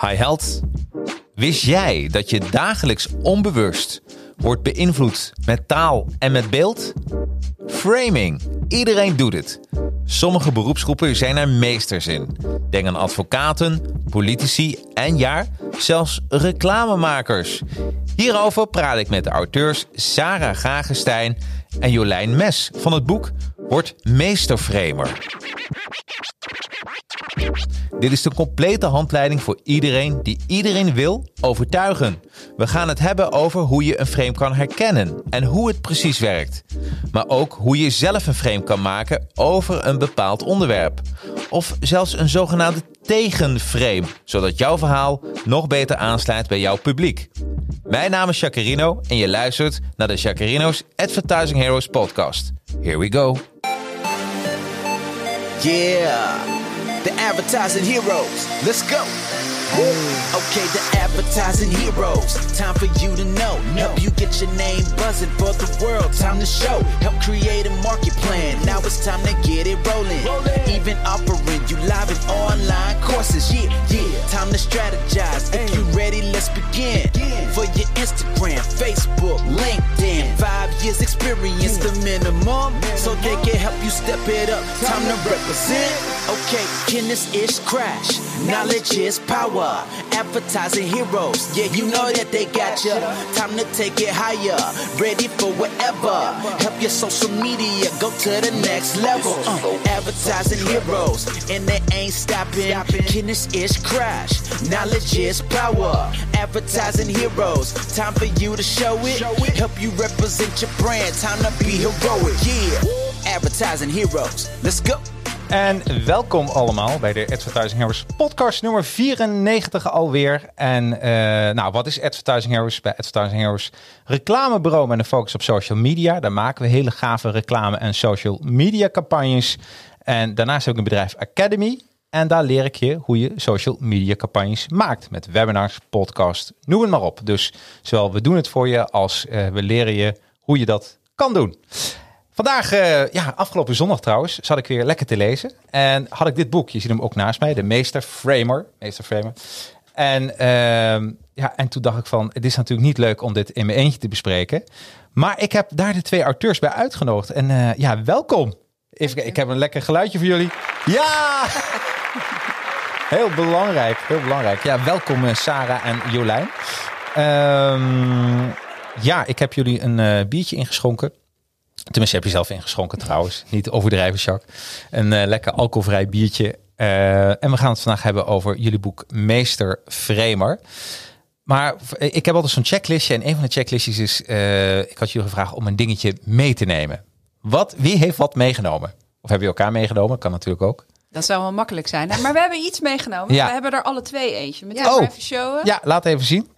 Hi Held. Wist jij dat je dagelijks onbewust wordt beïnvloed met taal en met beeld? Framing. Iedereen doet het. Sommige beroepsgroepen zijn er meesters in. Denk aan advocaten, politici en ja, zelfs reclamemakers. Hierover praat ik met de auteurs Sarah Gagestein en Jolijn Mes van het boek Word Meesterframer. Dit is de complete handleiding voor iedereen die iedereen wil overtuigen. We gaan het hebben over hoe je een frame kan herkennen en hoe het precies werkt. Maar ook hoe je zelf een frame kan maken over een bepaald onderwerp. Of zelfs een zogenaamde tegenframe, zodat jouw verhaal nog beter aansluit bij jouw publiek. Mijn naam is Jacarino en je luistert naar de Jacarino's Advertising Heroes podcast. Here we go. Yeah, the advertising heroes. Let's go. Okay, the advertising heroes. Time for you to know. Help you get your name buzzing for the world. Time to show. Help create a market plan. Now it's time to get it rolling. Even offering you live and online courses. Yeah, yeah. Time to strategize. If you ready, let's begin. For your Instagram, Facebook, LinkedIn. Five years experience, the minimum. So they can help you step it up. Time to represent. Okay, can this ish crash? Knowledge is power. Advertising heroes. Yeah, you know that they got ya. Time to take it higher. Ready for whatever. Help your social media go to the next level. Uh, advertising heroes. And they ain't stopping. Can ish crash? Knowledge is power. Advertising heroes. Time for you to show it. Help you represent your brand. Time to be heroic. Yeah. Advertising heroes. Let's go. En welkom allemaal bij de Advertising Heroes podcast nummer 94 alweer. En uh, nou, wat is Advertising Heroes? Bij Advertising Heroes reclamebureau met een focus op social media. Daar maken we hele gave reclame en social media campagnes. En daarnaast ik een bedrijf Academy. En daar leer ik je hoe je social media campagnes maakt. Met webinars, podcast, noem het maar op. Dus zowel we doen het voor je als uh, we leren je hoe je dat kan doen. Vandaag, uh, ja, afgelopen zondag trouwens, zat ik weer lekker te lezen. En had ik dit boek, je ziet hem ook naast mij, de Meester Framer. Meester Framer. En, uh, ja, en toen dacht ik van, het is natuurlijk niet leuk om dit in mijn eentje te bespreken. Maar ik heb daar de twee auteurs bij uitgenodigd. En uh, ja, welkom. Even, ik heb een lekker geluidje voor jullie. Ja! Heel belangrijk, heel belangrijk. Ja, welkom Sarah en Jolijn. Um, ja, ik heb jullie een biertje ingeschonken. Tenminste, heb je zelf ingeschonken trouwens. Niet overdrijven, Jacques. Een uh, lekker alcoholvrij biertje. En we gaan het vandaag hebben over jullie boek Meester Vremer. Maar ik heb altijd zo'n checklistje. En een van de checklistjes is... Ik had jullie gevraagd om een dingetje mee te nemen. Wat, wie heeft wat meegenomen? Of hebben je elkaar meegenomen? Kan natuurlijk ook. Dat zou wel makkelijk zijn. Hè? Maar we hebben iets meegenomen. Ja. We hebben er alle twee eentje. Met oh. even showen. Ja, laat even zien.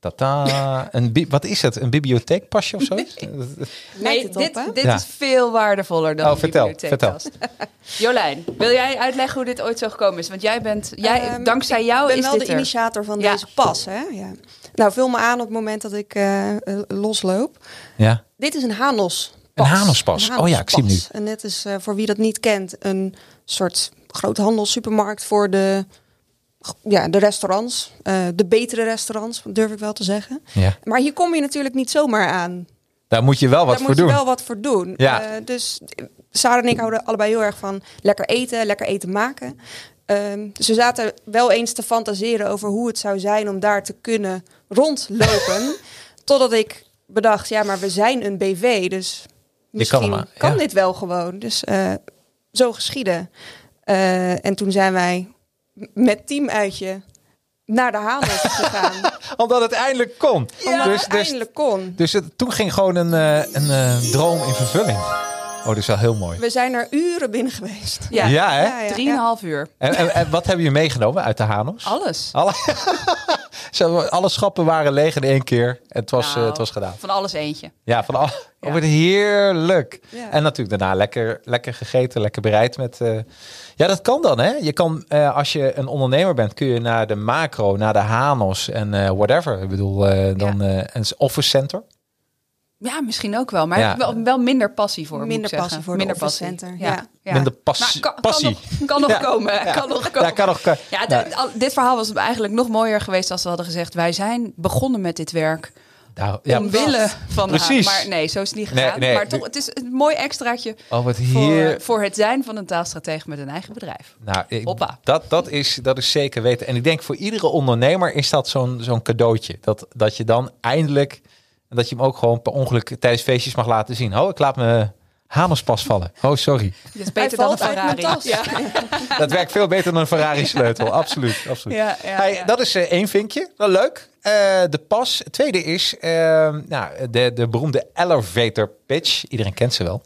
Tata, een wat is het? Een bibliotheekpasje of zo? nee, dit, op, dit ja. is veel waardevoller dan oh, een vertel, vertel. Jolijn, wil jij uitleggen hoe dit ooit zo gekomen is? Want jij bent, jij, um, dankzij jou ik ben is wel dit de initiator van ja. deze pas. Hè? Ja. Nou, vul me aan op het moment dat ik uh, losloop. Ja. Dit is een Hanos. Een Hanospas. Oh ja, ik zie hem nu. En net is uh, voor wie dat niet kent een soort groothandelssupermarkt voor de ja, de restaurants, uh, de betere restaurants, durf ik wel te zeggen. Ja. Maar hier kom je natuurlijk niet zomaar aan. Daar moet je wel wat Daar voor doen. Daar moet je wel wat voor doen. Ja. Uh, dus Sarah en ik houden allebei heel erg van lekker eten, lekker eten maken. Um, dus we zaten wel eens te fantaseren over hoe het zou zijn om daar te kunnen rondlopen. totdat ik bedacht, ja, maar we zijn een BV, dus misschien kan, maar, kan dit wel gewoon. Dus uh, zo geschieden. Uh, en toen zijn wij met teamuitje naar de Hanos gegaan. Omdat het eindelijk kon. Ja, dus, het eindelijk kon. Dus het, toen ging gewoon een, uh, een uh, droom in vervulling. Oh, dat is wel heel mooi. We zijn er uren binnen geweest. Ja, ja hè? Ja, ja, Drieënhalf uur. En, en, en, wat hebben je meegenomen uit de Hanos? Alles. Alle, alle schappen waren leeg in één keer. En het was, nou, uh, het was gedaan. Van alles eentje. Ja, van al. Ja. Oh, heerlijk. Ja. En natuurlijk daarna lekker, lekker gegeten, lekker bereid met. Uh, ja, dat kan dan, hè? Je kan, uh, als je een ondernemer bent, kun je naar de macro, naar de Hanos en uh, whatever. Ik bedoel, dan ja. een office center. Ja, misschien ook wel. Maar Ja. wel, wel minder passie voor. Minder zeggen. passie voor de minder Office Center, ja. Minder pas- Maar kan, passie. Kan nog, kan nog Ja. komen. Ja. Kan nog komen. Ja, kan nog... Ja, dit, al- dit verhaal was eigenlijk nog mooier geweest als we hadden gezegd... wij zijn begonnen met dit werk nou, ja, omwille van Precies. haar. Maar nee, zo is het niet gegaan. nee. maar toch, het is een mooi extraatje Oh, wat voor, hier... voor het zijn van een taalstratege met een eigen bedrijf. Nou, ik- Hoppa. dat, dat, is, dat is zeker weten. En ik denk voor iedere ondernemer is dat zo'n zo'n cadeautje. Dat, dat je dan eindelijk, en dat je hem ook gewoon per ongeluk tijdens feestjes mag laten zien. Oh, ik laat mijn hamerspas vallen. Oh, sorry. Dat is Hij beter dan een valt uit mijn Ferrari. tas. Ja. Dat werkt veel beter dan een Ferrari sleutel. Absoluut, absoluut. Ja, ja, Hey, ja. Dat is eh, één vinkje. Wel leuk. Eh, de pas. Het tweede is eh, nou, de, de beroemde elevator pitch. Iedereen kent ze wel.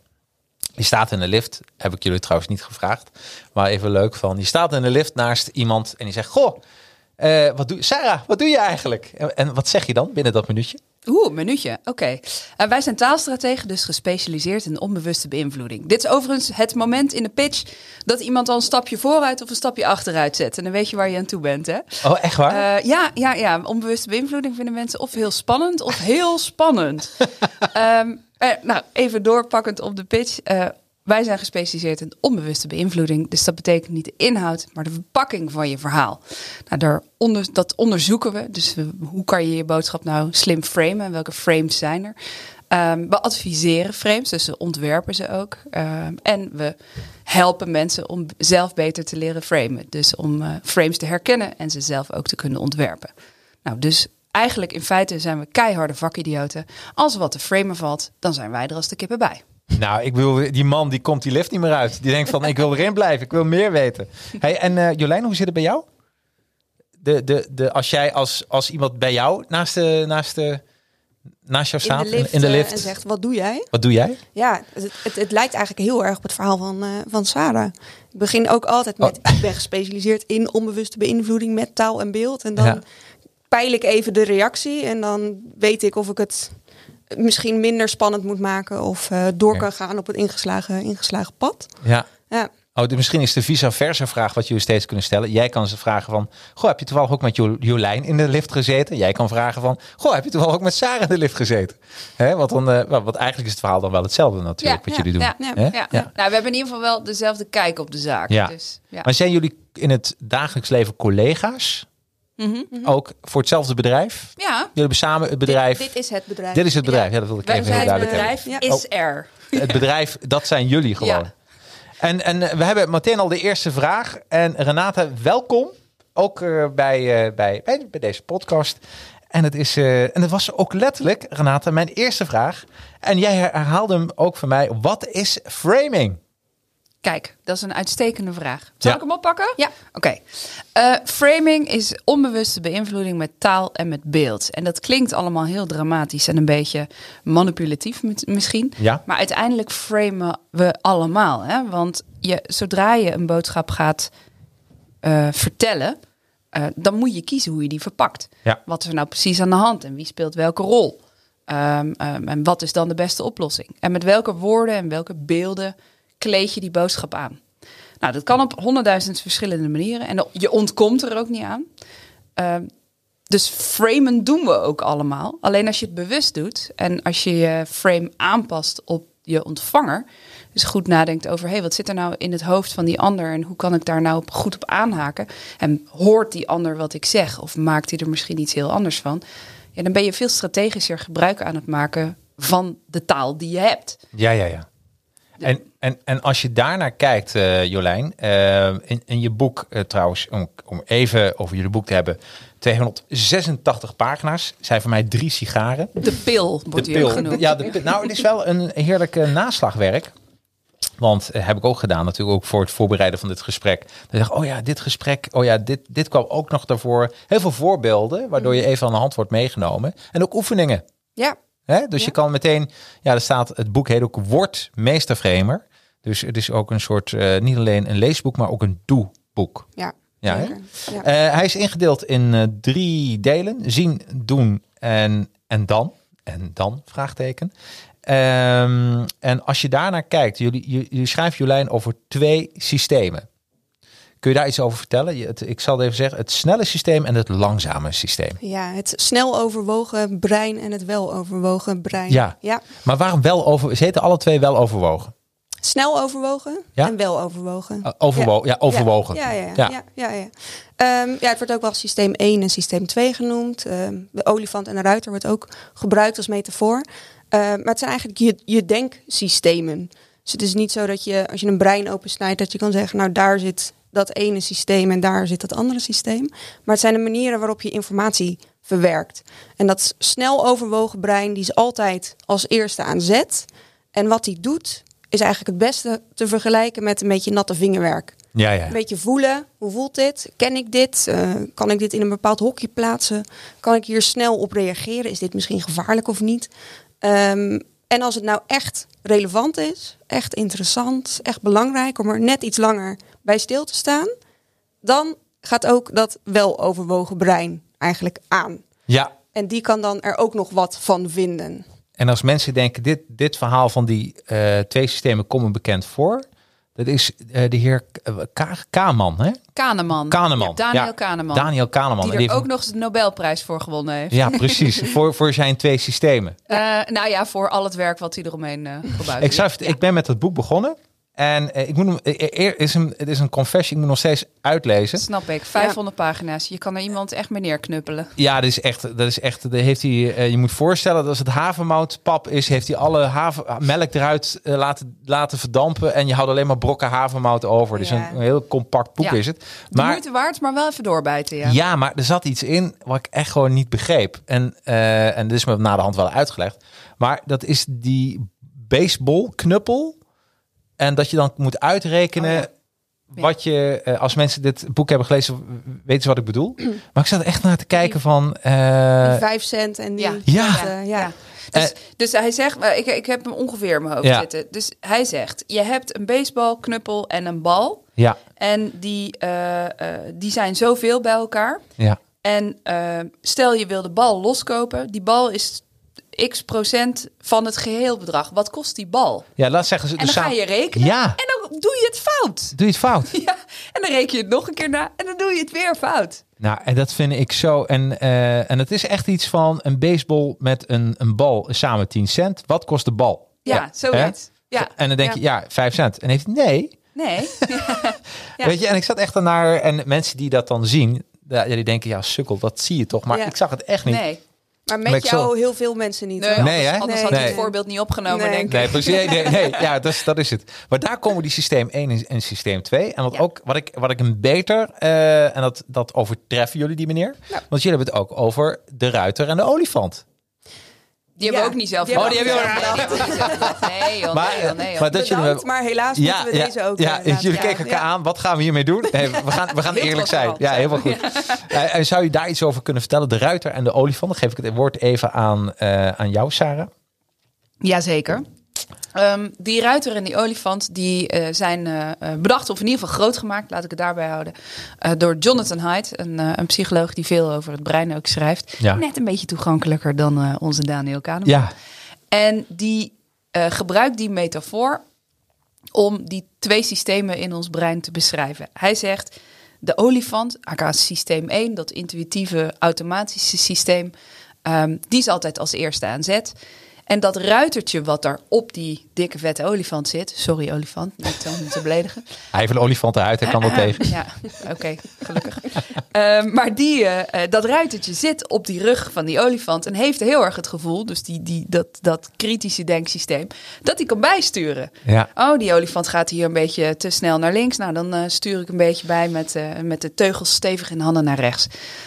Je staat in de lift. Heb ik jullie trouwens niet gevraagd. Maar even leuk van. Je staat in de lift naast iemand en die zegt... Goh, eh, wat doe, Sarah, wat doe je eigenlijk? En, en wat zeg je dan binnen dat minuutje? Oeh, een minuutje. Oké. Eh, wij zijn taalstrategen, dus gespecialiseerd in onbewuste beïnvloeding. Dit is overigens het moment in de pitch dat iemand al een stapje vooruit of een stapje achteruit zet. En dan weet je waar je aan toe bent, hè? Oh, echt waar? Eh, ja, ja, ja, onbewuste beïnvloeding vinden mensen of heel spannend of heel spannend. Ehm, eh, nou, even doorpakkend op de pitch. Wij zijn gespecialiseerd in onbewuste beïnvloeding. Dus dat betekent niet de inhoud, maar de verpakking van je verhaal. Nou, daar onder, dat onderzoeken we. Dus hoe kan je je boodschap nou slim framen? En welke frames zijn er? Ehm, we adviseren frames, dus we ontwerpen ze ook. Ehm, en we helpen mensen om zelf beter te leren framen. Dus om eh, frames te herkennen en ze zelf ook te kunnen ontwerpen. Nou, dus eigenlijk in feite zijn we keiharde vakidioten. Als wat te framen valt, dan zijn wij er als de kippen bij. Nou, ik wil die man die komt die lift niet meer uit. Die denkt van ik wil erin blijven, ik wil meer weten. Hey, en eh, Jolijn, hoe zit het bij jou? De, de, de, als jij als, als iemand bij jou naast, de, naast, de, naast jou In staat de lift, in de eh, lift, en zegt, wat doe jij? wat doe jij? Ja, het, het, het lijkt eigenlijk heel erg op het verhaal van, eh, van Sarah. Ik begin ook altijd met, Oh. ik ben gespecialiseerd in onbewuste beïnvloeding met taal en beeld. En dan Ja. peil ik even de reactie en dan weet ik of ik het misschien minder spannend moet maken of eh, door Ja. kan gaan op het ingeslagen, ingeslagen pad. Ja. Ja. Oh, de, misschien is de vice versa vraag wat jullie steeds kunnen stellen. Jij kan ze vragen van, goh, heb je toevallig ook met Jo- Jolijn in de lift gezeten? Jij kan vragen van, goh, heb je toevallig ook met Sarah in de lift gezeten? Hè, wat, dan, eh, wat, eigenlijk is het verhaal dan wel hetzelfde natuurlijk, wat jullie doen. Ja, Ja. Nou, we hebben in ieder geval wel dezelfde kijk op de zaak. Ja. Dus, ja. Maar zijn jullie in het dagelijks leven collega's? Mhm. Ook voor hetzelfde bedrijf? ja. Jullie hebben samen het bedrijf. Dit, dit is het bedrijf. Dit is het bedrijf. Ja, dat wil ik Wij even heel zijn het duidelijk hebben. bedrijf hebben. is er. Het bedrijf, dat zijn jullie gewoon. Ja. En, en eh, we hebben meteen al de eerste vraag. En Renata, welkom. Ook eh, bij, eh, bij, bij, bij deze podcast. En het, is, en het was ook letterlijk, Renata, mijn eerste vraag. En jij herhaalde hem ook voor mij. Wat is framing? Kijk, dat is een uitstekende vraag. Zal Ja. ik hem oppakken? Ja. Oké. Eh, framing is onbewuste beïnvloeding met taal en met beeld. En dat klinkt allemaal heel dramatisch en een beetje manipulatief mi- misschien. Ja. Maar uiteindelijk framen we allemaal. Hè? Want je, zodra je een boodschap gaat eh, vertellen, eh, dan moet je kiezen hoe je die verpakt. Ja. Wat is er nou precies aan de hand en wie speelt welke rol? Ehm, ehm, en wat is dan de beste oplossing? En met welke woorden en welke beelden kleed je die boodschap aan? Nou, dat kan op honderdduizend verschillende manieren. En je ontkomt er ook niet aan. Ehm, dus framen doen we ook allemaal. Alleen als je het bewust doet en als je je frame aanpast op je ontvanger. Dus goed nadenkt over, hey, wat zit er nou in het hoofd van die ander en hoe kan ik daar nou goed op aanhaken? En hoort die ander wat ik zeg of maakt hij er misschien iets heel anders van? Ja, dan ben je veel strategischer gebruik aan het maken van de taal die je hebt. Ja, ja, ja. En, en, en als je daarnaar kijkt, eh, Jolijn, eh, in, in je boek eh, trouwens, om, om even over jullie boek te hebben, 286 pagina's, zijn voor mij drie sigaren. De pil wordt de pil. genoemd. Ja, de. Nou, het is wel een heerlijk naslagwerk. Want heb ik ook gedaan, natuurlijk ook voor het voorbereiden van dit gesprek. Dan zeg ik, oh ja, dit gesprek, oh ja, dit, dit kwam ook nog daarvoor. Heel veel voorbeelden, waardoor je even aan de hand wordt meegenomen. En ook oefeningen. Ja, Hè? Dus Ja. je kan meteen, ja, er staat, het boek heet ook Word Meesterframer. Dus het is ook een soort, eh, niet alleen een leesboek, maar ook een doeboek. ja. Ja, hè? zeker. Ja. Eh, hij is ingedeeld in eh, drie delen. Zien, doen en, en dan. En dan, vraagteken. Ehm, en als je daarnaar kijkt, jullie, jullie, schrijven Jolijn over twee systemen. Kun je daar iets over vertellen? Je- het- ik zal het even zeggen. Het snelle systeem en het langzame systeem. Ja, het snel overwogen brein en het wel overwogen brein. Ja. ja. Maar waarom wel over... Ze heten alle twee wel overwogen. Snel overwogen Ja? en wel overwogen. Uh, overwo ja. overwogen. Ja, ja, ja. Ja. ja. ja, ja, Ehm, ja, het wordt ook wel systeem 1 en systeem 2 genoemd. Ehm, de olifant en de ruiter wordt ook gebruikt als metafoor. Ehm, maar het zijn eigenlijk je, je denksystemen. Dus het is niet zo dat je, als je een brein opensnijdt, dat je kan zeggen, nou daar zit dat ene systeem en daar zit dat andere systeem. Maar het zijn de manieren waarop je informatie verwerkt. En dat snel overwogen brein, die is altijd als eerste aan zet. En wat die doet, is eigenlijk het beste te vergelijken met een beetje natte vingerwerk. Ja, ja. Een beetje voelen. Hoe voelt dit? Ken ik dit? Eh, kan ik dit in een bepaald hokje plaatsen? Kan ik hier snel op reageren? Is dit misschien gevaarlijk of niet? Ehm, en als het nou echt relevant is, echt interessant, echt belangrijk om er net iets langer bij stil te staan, dan gaat ook dat wel overwogen brein eigenlijk aan. ja. En die kan dan er ook nog wat van vinden. En als mensen denken, dit, dit verhaal van die eh, twee systemen komen bekend voor. Dat is eh, de heer K- Ka- Kaman, hè? Kahneman. Kahneman. Daniel Ja, Kahneman. Daniel Kahneman. Die er ook heeft- nog eens de Nobelprijs voor gewonnen heeft. Ja, precies. voor, voor zijn twee systemen. Eh, nou ja, voor al het werk wat hij eromheen eh gebruikt. Ik, zou ik ben met het boek begonnen. En eh, ik moet hem, eh, eh, is een, het is een confessie, ik moet nog steeds uitlezen. Snap ik. 500 pagina's. Je kan er iemand echt mee neerknuppelen. Ja, dat is echt, dat is echt, dat heeft hij, je moet voorstellen dat als het havermoutpap is, heeft hij alle haver, melk eruit laten, laten verdampen en je houdt alleen maar brokken havermout over. Dus Ja. een, een heel compact boek Ja. is het. De Maar moeite waard, maar wel even doorbijten. Ja. Ja, maar er zat iets in wat ik echt gewoon niet begreep. En, eh en dit is me na de hand wel uitgelegd. Maar dat is die baseballknuppel. En dat je dan moet uitrekenen Oh wat je... eh, als mensen dit boek hebben gelezen, weten ze wat ik bedoel. Maar ik zat echt naar te kijken van... eh, vijf cent en die... Ja. Dat, eh, ja. Dus, dus hij zegt, ik, ik heb hem ongeveer in mijn hoofd Ja. zitten. Dus hij zegt, je hebt een baseballknuppel en een bal. ja, En die, eh, eh, die zijn zoveel bij elkaar. ja, En eh, stel je wil de bal loskopen. Die bal is x procent van het geheel bedrag. Wat kost die bal? ja, laat zeggen ze... En dan ga je rekenen. Ja. En dan doe je het fout. Doe je het fout? Ja, en dan reken je het nog een keer na. En dan doe je het weer fout. Nou, en dat vind ik zo. En, eh, en het is echt iets van een baseball met een, een bal samen 10 cent. Wat kost de bal? Ja, zoiets. Hè? Ja. En dan denk Ja. je, ja, 5 cent. En heeft nee. Nee. Ja. Weet je, en ik zat echt ernaar. En mensen die dat dan zien, ja, die denken, ja, sukkel, dat zie je toch. Maar Ja. ik zag het echt niet. Nee. Maar Maar met jou heel veel mensen niet. Nee, anders, Nee, hè? anders Nee. had je het voorbeeld niet opgenomen, Nee. denk ik. Nee, precies. Nee, nee, nee. ja, dat is, dat is het. Maar daar komen die systeem 1 en- en systeem 2. En wat, Ja. ook, wat, ik, wat ik een beter, eh, en dat, dat overtreffen jullie die meneer. Want jullie hebben het ook over de ruiter en de olifant. Die hebben we ook niet zelf die hebben bedacht. we ook niet Nee, die hebben zelf bedacht. Nee, joh, Maar- nee, joh, nee, joh. maar dat jullie Bedankt, maar helaas moeten we deze ook ja, eh, laten jullie keken elkaar Ja. aan. Wat gaan we hiermee doen? Nee, we gaan, we gaan Heel eerlijk zijn. Ja, helemaal goed. Eh, en zou je daar iets over kunnen vertellen? De ruiter en de olifant. Dan geef ik het woord even aan, eh, aan jou, Sarah. Jazeker. Ehm die ruiter en die olifant die eh, zijn eh, eh, bedacht of in ieder geval groot gemaakt, laat ik het daarbij houden, door Jonathan Haidt, een, een psycholoog die veel over het brein ook schrijft. Ja. Net een beetje toegankelijker dan onze Daniel Kahneman. Ja, En die gebruikt die metafoor om die twee systemen in ons brein te beschrijven. Hij zegt, de olifant, aka systeem 1, dat intuïtieve automatische systeem, ehm, die is altijd als eerste aan zet. En dat ruitertje wat daar op die dikke vette olifant zit, sorry olifant, niet om te beledigen, hij heeft een olifantenhuid. Hij kan wel tegen. ja, oké, gelukkig. Ehm, maar die, eh, eh, dat ruitertje zit op die rug van die olifant en heeft heel erg het gevoel, dus die, die, dat, dat kritische denksysteem, dat hij kan bijsturen. Ja. Oh, die olifant gaat hier een beetje te snel naar links. Nou, dan eh, stuur ik een beetje bij met, eh, met de teugels stevig in handen naar rechts.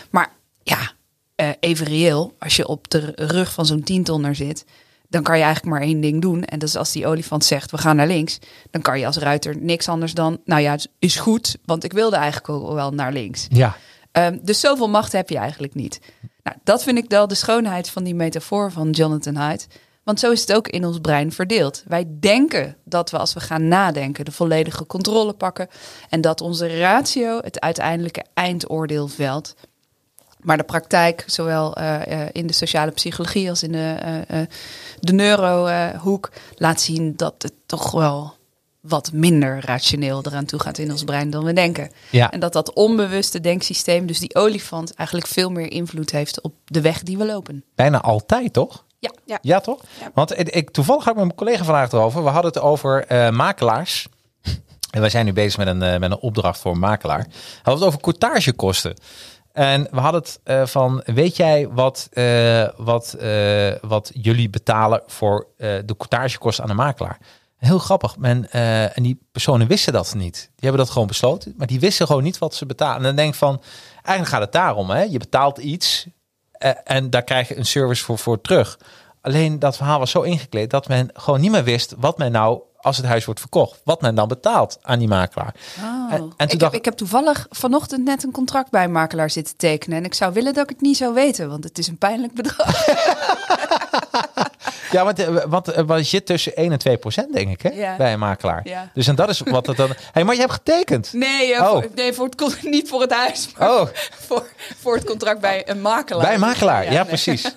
Maar ja, eh, even reëel, als je op de rug van zo'n tientonner zit, dan kan je eigenlijk maar één ding doen. En dat is als die olifant zegt, we gaan naar links. Dan kan je als ruiter niks anders dan, nou ja, het is goed, want ik wilde eigenlijk ook wel naar links. Ja. Ehm, dus zoveel macht heb je eigenlijk niet. Nou, dat vind ik wel de schoonheid van die metafoor van Jonathan Haidt. Want zo is het ook in ons brein verdeeld. Wij denken dat we als we gaan nadenken de volledige controle pakken. En dat onze ratio het uiteindelijke eindoordeel velt. Maar de praktijk, zowel eh, eh, in de sociale psychologie als in de, eh, de neurohoek, laat zien dat het toch wel wat minder rationeel eraan toe gaat in ons brein dan we denken. Ja. En dat dat onbewuste denksysteem, dus die olifant, eigenlijk veel meer invloed heeft op de weg die we lopen. Bijna altijd, toch? Ja, Ja. Ja, toch? Ja. Want ik, toevallig had ik met mijn collega vandaag erover. We hadden het over makelaars. En wij zijn nu bezig met een, met een opdracht voor een makelaar. We hadden het over courtagekosten. En we hadden het eh, van, weet jij wat, eh, wat, eh, wat jullie betalen voor de courtagekosten aan de makelaar? Heel grappig. Men, en die personen wisten dat niet. Die hebben dat gewoon besloten. Maar die wisten gewoon niet wat ze betalen. En dan denk ik van, eigenlijk gaat het daarom. Hè? Je betaalt iets en daar krijg je een service voor, voor terug. Alleen dat verhaal was zo ingekleed dat men gewoon niet meer wist wat men nou, als het huis wordt verkocht, wat men dan betaalt aan die makelaar. Oh. En- en toen ik, dacht- heb, ik heb toevallig vanochtend net een contract bij een makelaar zitten tekenen. En ik zou willen dat ik het niet zou weten, want het is een pijnlijk bedrag. Ja, want, eh, want eh, wat zit tussen 1 en 2 procent, denk ik, hè, Ja. bij een makelaar. Ja. Dus en dat is wat het dan. hey, maar je hebt getekend. Nee, eh, Oh. voor, nee voor het, con- niet voor het huis, maar Oh, voor, voor het contract bij een makelaar. bij een makelaar. Ja, nee. precies.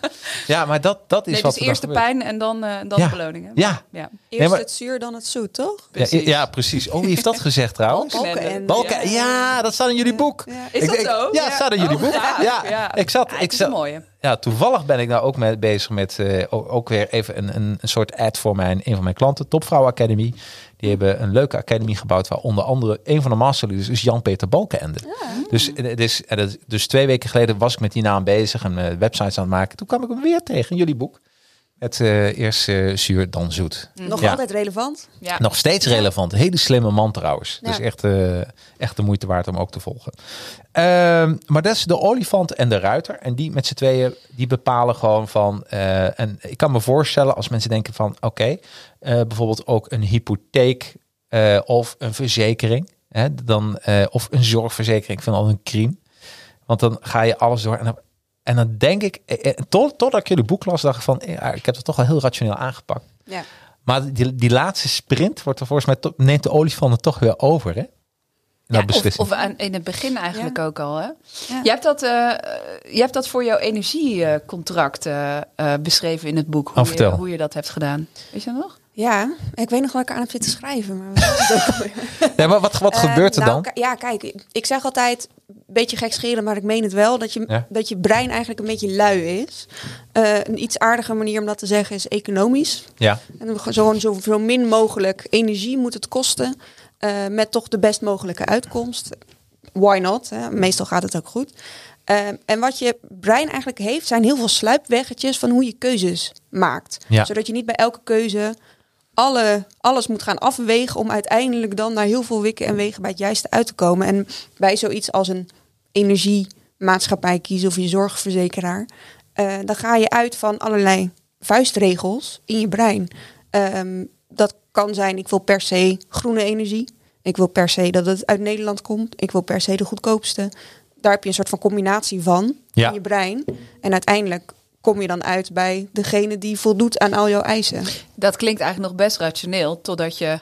Ja, maar dat, dat is Nee, wat dus er eerst de pijn en dan, eh, dan Ja. de beloning. hè? Ja. ja. Eerst maar- het zuur, dan het zoet, toch? Ja, Precies. ja, precies. Oh, wie heeft dat gezegd trouwens? Balkenende. Balken, ja, dat staat in jullie boek. Ja. Is Ik- dat ik- zo? Ja, het staat in jullie Oh, boek. Ja, ik zat, Ja, ik zat, een mooie. Ja, toevallig ben ik nou ook mee bezig met eh, ook, ook weer even een, een, een soort ad voor mijn, een van mijn klanten, Topvrouw Academy. Die hebben een leuke academy gebouwd waar onder andere een van de masterleaders is Jan-Peter Balkenende. Dus, eh, het is, en het- dus twee weken geleden was ik met die naam bezig en eh, websites aan het maken. Toen kwam ik hem weer tegen in jullie boek. Het eh, eerst eh, zuur, dan zoet. Nog Ja. altijd relevant. Ja. Nog steeds relevant. Hele slimme man trouwens. Ja. Dus echt, eh, echt de moeite waard om ook te volgen. Ehm, maar dat is de olifant en de ruiter. En die met z'n tweeën, die bepalen gewoon van... eh, en ik kan me voorstellen als mensen denken van... Oké, eh, bijvoorbeeld ook een hypotheek eh, of een verzekering. Hè, dan, eh, of een zorgverzekering. Ik vind al een crime. Want dan ga je alles door. En dan, en dan denk ik... eh, eh, tot, totdat ik jullie boek las, dacht ik van... Ja, ik heb het toch wel heel rationeel aangepakt. Ja. Maar die, die laatste sprint wordt er volgens mij to- neemt de olifant het toch weer over, hè? Ja, of, beslissing. of aan, in het begin eigenlijk Ja. ook al. Hè? Ja. Je, hebt dat, eh, je hebt dat voor jouw energiecontract eh, eh, beschreven in het boek. Hoe, Oh, je, hoe je dat hebt gedaan. Weet je dat nog? Ja, ik weet nog wel ik aan heb zitten schrijven. Maar wat het? Ja, maar wat, wat Eh, gebeurt er nou, dan? Ja, kijk, ik zeg altijd, een beetje gekscherend, maar ik meen het wel, dat je, Ja. dat je brein eigenlijk een beetje lui is. Eh, een iets aardige manier om dat te zeggen is economisch. Ja, En we zo, zo, zo min mogelijk energie moet het kosten, eh, met toch de best mogelijke uitkomst. Why not? Hè? Meestal gaat het ook goed. En wat je brein eigenlijk heeft, zijn heel veel sluipweggetjes van hoe je keuzes maakt. Ja. Zodat je niet bij elke keuze alle, alles moet gaan afwegen om uiteindelijk dan naar heel veel wikken en wegen bij het juiste uit te komen. En bij zoiets als een energiemaatschappij kiezen of je zorgverzekeraar, eh, dan ga je uit van allerlei vuistregels in je brein. Ehm, dat kan zijn, ik wil per se groene energie. Ik wil per se dat het uit Nederland komt. Ik wil per se de goedkoopste. Daar heb je een soort van combinatie van Ja. in je brein. En uiteindelijk kom je dan uit bij degene die voldoet aan al jouw eisen. Dat klinkt eigenlijk nog best rationeel, totdat je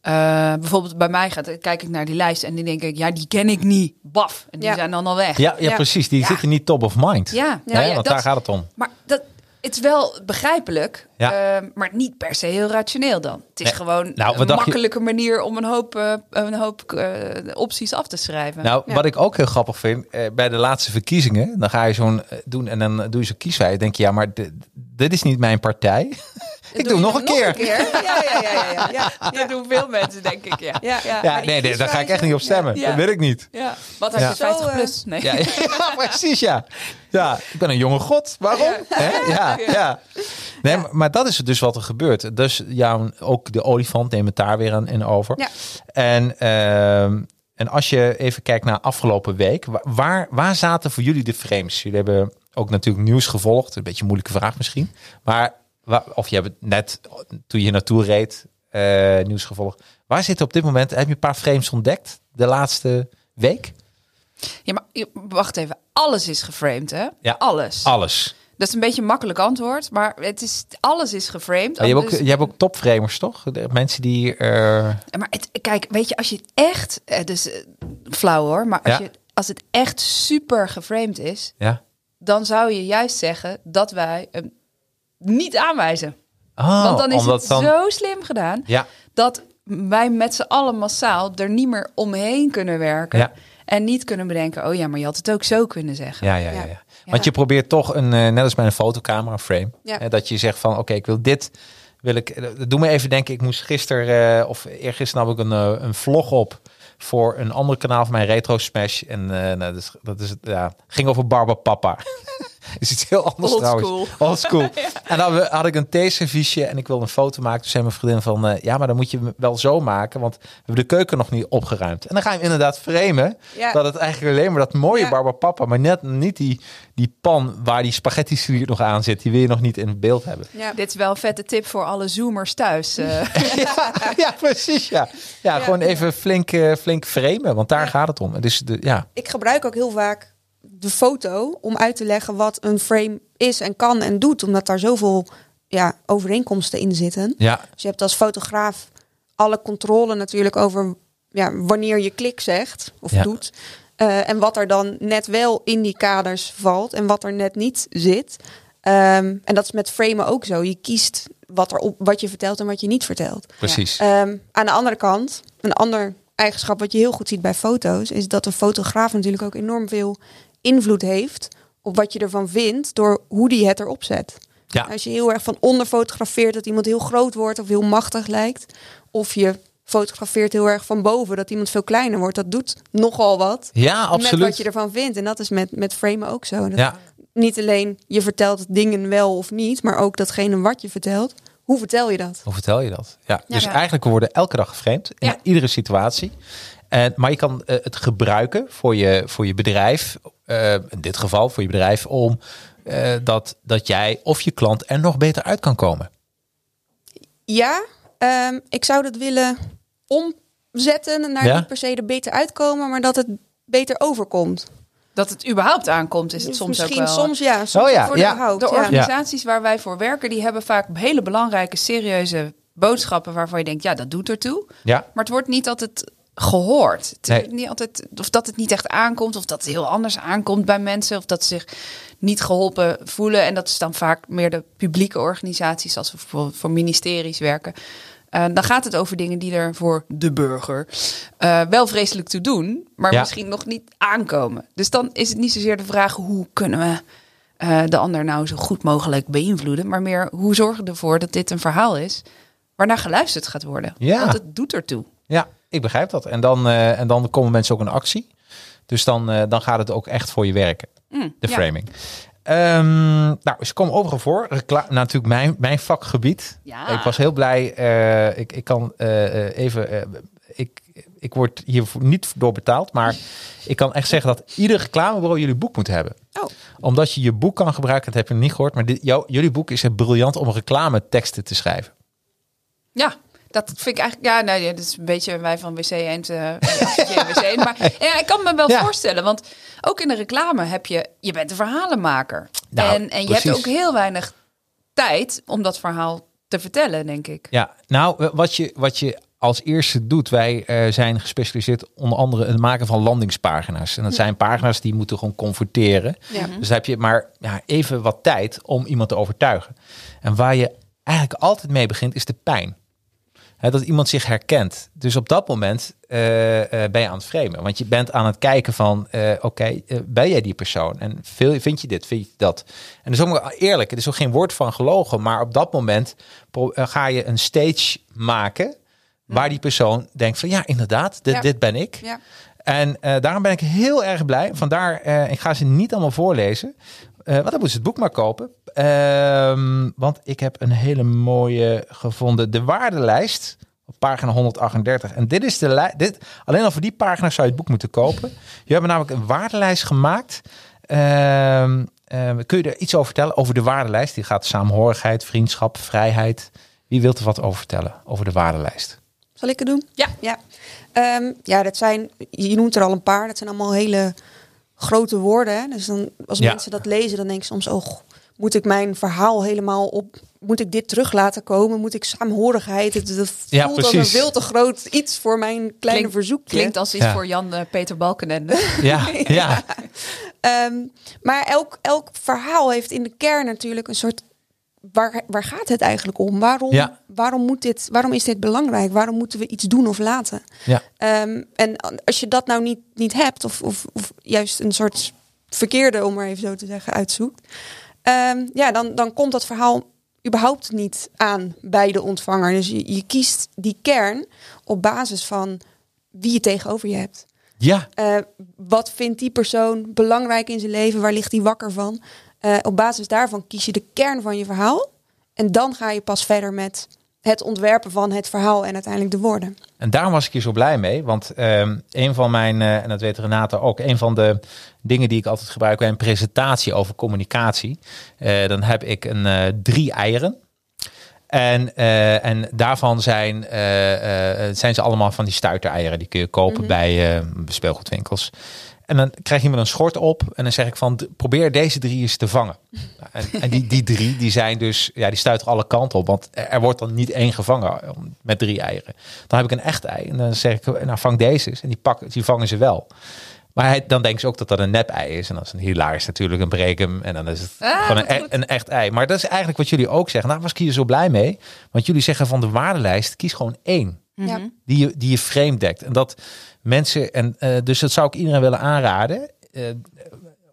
eh, bijvoorbeeld bij mij gaat, kijk ik naar die lijst en die denk ik, ja, die ken ik niet. Baf. En die Ja. zijn dan al weg. ja, ja, Ja. precies. Die Ja. zitten niet top of mind. Ja, Want dat- daar gaat het om. Maar dat, het is wel begrijpelijk, Ja. eh, maar niet per se heel rationeel dan. Het is Nee. gewoon Nou, een je- makkelijke manier om een hoop, eh, een hoop eh, opties af te schrijven. Nou, Ja. wat ik ook heel grappig vind, eh, bij de laatste verkiezingen, dan ga je zo'n doen en dan doe je zo'n kieswijze. denk je, ja, maar dit, dit is niet mijn partij. ik doe, nog een keer. Ja, ja, ja, ja, ja, ja. Dat doen veel mensen, denk ik. Ja, Ja. ja. Nee, nee, daar ga ik echt niet op stemmen. Ja. Dat wil ik niet. Ja. Wat Ja. je 50 Zo, eh, plus? Nee. Ja, ja, precies, ja. Ja, ik ben een jonge god. Waarom? Ja. Hè? Ja, ja. Nee, maar, maar dat is dus wat er gebeurt. Dus ja, ook de olifant neemt het daar weer aan in over. Ja. En, ehm, en als je even kijkt naar afgelopen week, wa- waar, waar zaten voor jullie de frames? Jullie hebben ook natuurlijk nieuws gevolgd. Een beetje een moeilijke vraag misschien. Maar, of je hebt het net toen je naartoe reed, eh, nieuws gevolgd. Waar zit op dit moment, heb je een paar frames ontdekt de laatste week? Ja, maar wacht even. Alles is geframed, hè? Ja. Alles. Alles. Dat is een beetje een makkelijk antwoord, maar het is, alles is geframed. Je, hebt ook, Dus- je hebt ook topframers, toch? De mensen die... eh, Maar het, kijk, weet je, als je het echt, eh, dus eh, flauw hoor, maar als, Ja. je, als het echt super geframed is, ja. dan zou je juist zeggen dat wij hem niet aanwijzen. Oh, Want dan is het dan- zo slim gedaan Ja, dat wij met z'n allen massaal er niet meer omheen kunnen werken. Ja. En niet kunnen bedenken, oh ja, maar je had het ook zo kunnen zeggen. Ja, ja, ja. Want je probeert toch een, eh, net als bij een fotocamera, een frame, Ja. hè, dat je zegt van, oké, ik wil dit, wil ik, eh, doe me even denken, ik moest gisteren uh, of eergisteren had ik een, uh, een vlog op voor een ander kanaal van mijn Retro Smash en uh, nou, dat, is, dat is ja, ging over Barba Papa. is iets heel anders Old trouwens. school. Old school. ja. En dan had ik een theeserviesje en ik wilde een foto maken. Toen zei mijn vriendin van, uh, ja, maar dan moet je hem wel zo maken, want we hebben de keuken nog niet opgeruimd. En dan ga je hem inderdaad framen, Ja. dat het eigenlijk alleen maar dat mooie Ja. Barba Papa, maar net niet die, die pan waar die spaghetti slier nog aan zit, die wil je nog niet in beeld hebben. Ja. Dit is wel een vette tip voor alle zoomers thuis. eh. ja, ja, precies. Ja. Ja, Ja. gewoon even flink, eh, flink framen, want daar Ja. gaat het om. Dus de, ja, Ik gebruik ook heel vaak de foto om uit te leggen wat een frame is en kan en doet. Omdat daar zoveel ja, overeenkomsten in zitten. ja, Dus je hebt als fotograaf alle controle natuurlijk over ja, wanneer je klik zegt of Ja. doet. Eh, en wat er dan net wel in die kaders valt en wat er net niet zit. Ehm, en dat is met framen ook zo. Je kiest wat, er op, wat je vertelt en wat je niet vertelt. precies. Ehm, aan de andere kant, een ander eigenschap wat je heel goed ziet bij foto's, is dat een fotograaf natuurlijk ook enorm veel invloed heeft op wat je ervan vindt door hoe die het erop zet. Ja. Als je heel erg van onder fotografeert dat iemand heel groot wordt of heel machtig lijkt, of je fotografeert heel erg van boven dat iemand veel kleiner wordt, dat doet nogal wat ja, met absoluut. wat je ervan vindt. En dat is met, met framen ook zo. Dat Ja, Niet alleen je vertelt dingen wel of niet, maar ook datgene wat je vertelt. Hoe vertel je dat? Hoe vertel je dat? Ja, dus ja. eigenlijk we worden elke dag geframed in Ja. iedere situatie. En, maar je kan eh, het gebruiken voor je, voor je bedrijf, eh, in dit geval voor je bedrijf, om eh, dat, dat jij of je klant er nog beter uit kan komen. Ja, ehm, ik zou dat willen omzetten naar Ja? niet per se er beter uitkomen, maar dat het beter overkomt. dat het überhaupt aankomt, is het Of soms ook Misschien wel. soms ja, soms Oh ja, ook voor ja. de. De ja. organisaties waar wij voor werken, die hebben vaak hele belangrijke, serieuze boodschappen waarvan je denkt, ja, dat doet ertoe. Ja, Maar het wordt niet altijd gehoord. Nee. niet altijd, of dat het niet echt aankomt, of dat het heel anders aankomt bij mensen, of dat ze zich niet geholpen voelen. En dat is dan vaak meer de publieke organisaties, als we bijvoorbeeld voor ministeries werken. Eh, dan gaat het over dingen die er voor de burger eh, wel vreselijk toe doen, maar Ja. misschien nog niet aankomen. Dus dan is het niet zozeer de vraag hoe kunnen we eh, de ander nou zo goed mogelijk beïnvloeden, maar meer hoe zorgen we ervoor dat dit een verhaal is waarnaar geluisterd gaat worden. Ja. Want het doet ertoe. ja, ik begrijp dat. En dan, eh, en dan komen mensen ook in actie. Dus dan, eh, dan gaat het ook echt voor je werken. Mm, De ja. framing. Ehm, nou, ze komen overal voor. Recla natuurlijk mijn, mijn vakgebied. Ja. Ik was heel blij. eh, ik, ik kan even. ik, ik word hier niet door betaald. Maar ik kan echt zeggen dat ieder reclamebureau jullie boek moet hebben. Oh. Omdat je je boek kan gebruiken. Dat heb je niet gehoord. Maar dit, jou, jullie boek is het briljant om reclameteksten te schrijven. Ja, dat vind ik eigenlijk. Ja, ja, dat is een beetje wij van WC eh WC. Maar ja, ik kan me wel Ja. voorstellen, want ook in de reclame heb je. Je bent een verhalenmaker. Nou, en, en je precies. hebt ook heel weinig tijd om dat verhaal te vertellen, denk ik. Ja, nou, wat je, wat je als eerste doet, wij eh, zijn gespecialiseerd onder andere in het maken van landingspagina's. En dat zijn pagina's die moeten gewoon converteren. Ja. Dus heb je maar ja, even wat tijd om iemand te overtuigen. En waar je eigenlijk altijd mee begint, is de pijn. Hè, dat iemand zich herkent. Dus op dat moment eh, ben je aan het framen. Want je bent aan het kijken van, eh, oké, ben jij die persoon? En veel, vind je dit, vind je dat? En dat is ook eerlijk, het is ook geen woord van gelogen. Maar op dat moment ga je een stage maken... waar die persoon denkt van, ja, inderdaad, dit, Ja. dit ben ik. Ja. En daarom ben ik heel erg blij. Vandaar, ik ga ze niet allemaal voorlezen. Eh want dan moeten ze het boek maar kopen. Ehm, want ik heb een hele mooie gevonden. De waardelijst op pagina 138. En dit is de lijst. Dit, alleen al voor die pagina zou je het boek moeten kopen. Je hebt namelijk een waardelijst gemaakt. Ehm, ehm, kun je er iets over vertellen? Over de waardelijst. Die gaat samenhorigheid, vriendschap, vrijheid. Wie wilt er wat over vertellen? Over de waardelijst. Zal ik het doen? Ja. Ja, Ehm, ja dat zijn, je noemt er al een paar, dat zijn allemaal hele grote woorden. Hè? Dus dan, als Ja. mensen dat lezen, dan denk ik soms, oh, moet ik mijn verhaal helemaal op, moet ik dit terug laten komen? Moet ik saamhorigheid? Het, dat Ja, voelt als een veel te groot iets voor mijn kleine Klinkt- verzoekje. Klinkt als iets Ja. voor Jan eh, Peter Balkenende. Ja, ja. Ehm, maar elk, elk verhaal heeft in de kern natuurlijk een soort waar, waar gaat het eigenlijk om? Waarom, Ja. waarom, moet dit, waarom is dit belangrijk? Waarom moeten we iets doen of laten? Ja. Ehm, en als je dat nou niet, niet hebt, of, of, of juist een soort verkeerde, om maar even zo te zeggen, uitzoekt, ehm, ja, dan, dan komt dat verhaal überhaupt niet aan bij de ontvanger. Dus je, je kiest die kern op basis van wie je tegenover je hebt. Ja, Eh, wat vindt die persoon belangrijk in zijn leven? Waar ligt hij wakker van? Eh, op basis daarvan kies je de kern van je verhaal. En dan ga je pas verder met het ontwerpen van het verhaal en uiteindelijk de woorden. En daarom was ik hier zo blij mee. Want ehm, een van mijn, eh, en dat weet Renate ook, een van de dingen die ik altijd gebruik bij een presentatie over communicatie. eh, dan heb ik een eh, drie eieren. En, en daarvan zijn, zijn ze allemaal van die stuitereieren. Die kun je kopen bij eh, speelgoedwinkels. En dan krijg je me een schort op en dan zeg ik van probeer deze drie eens te vangen. En, en die, die drie die zijn dus, ja, die stuiteren alle kanten op. Want er, wordt dan niet één gevangen eh, met drie eieren. Dan heb ik een echt ei en dan zeg ik, nou vang deze eens. En die, pakken, die vangen ze wel. Maar hij, dan denken ze ook dat dat een nep-ei is. En dat is een hilarisch natuurlijk, een brekem. En dan is het Ah, gewoon een, e- een echt ei. Maar dat is eigenlijk wat jullie ook zeggen. Nou was ik hier zo blij mee. Want jullie zeggen van de waardelijst, kies gewoon één Ja. die je, die je frame dekt. En dat mensen, en eh, dus dat zou ik iedereen willen aanraden. Eh,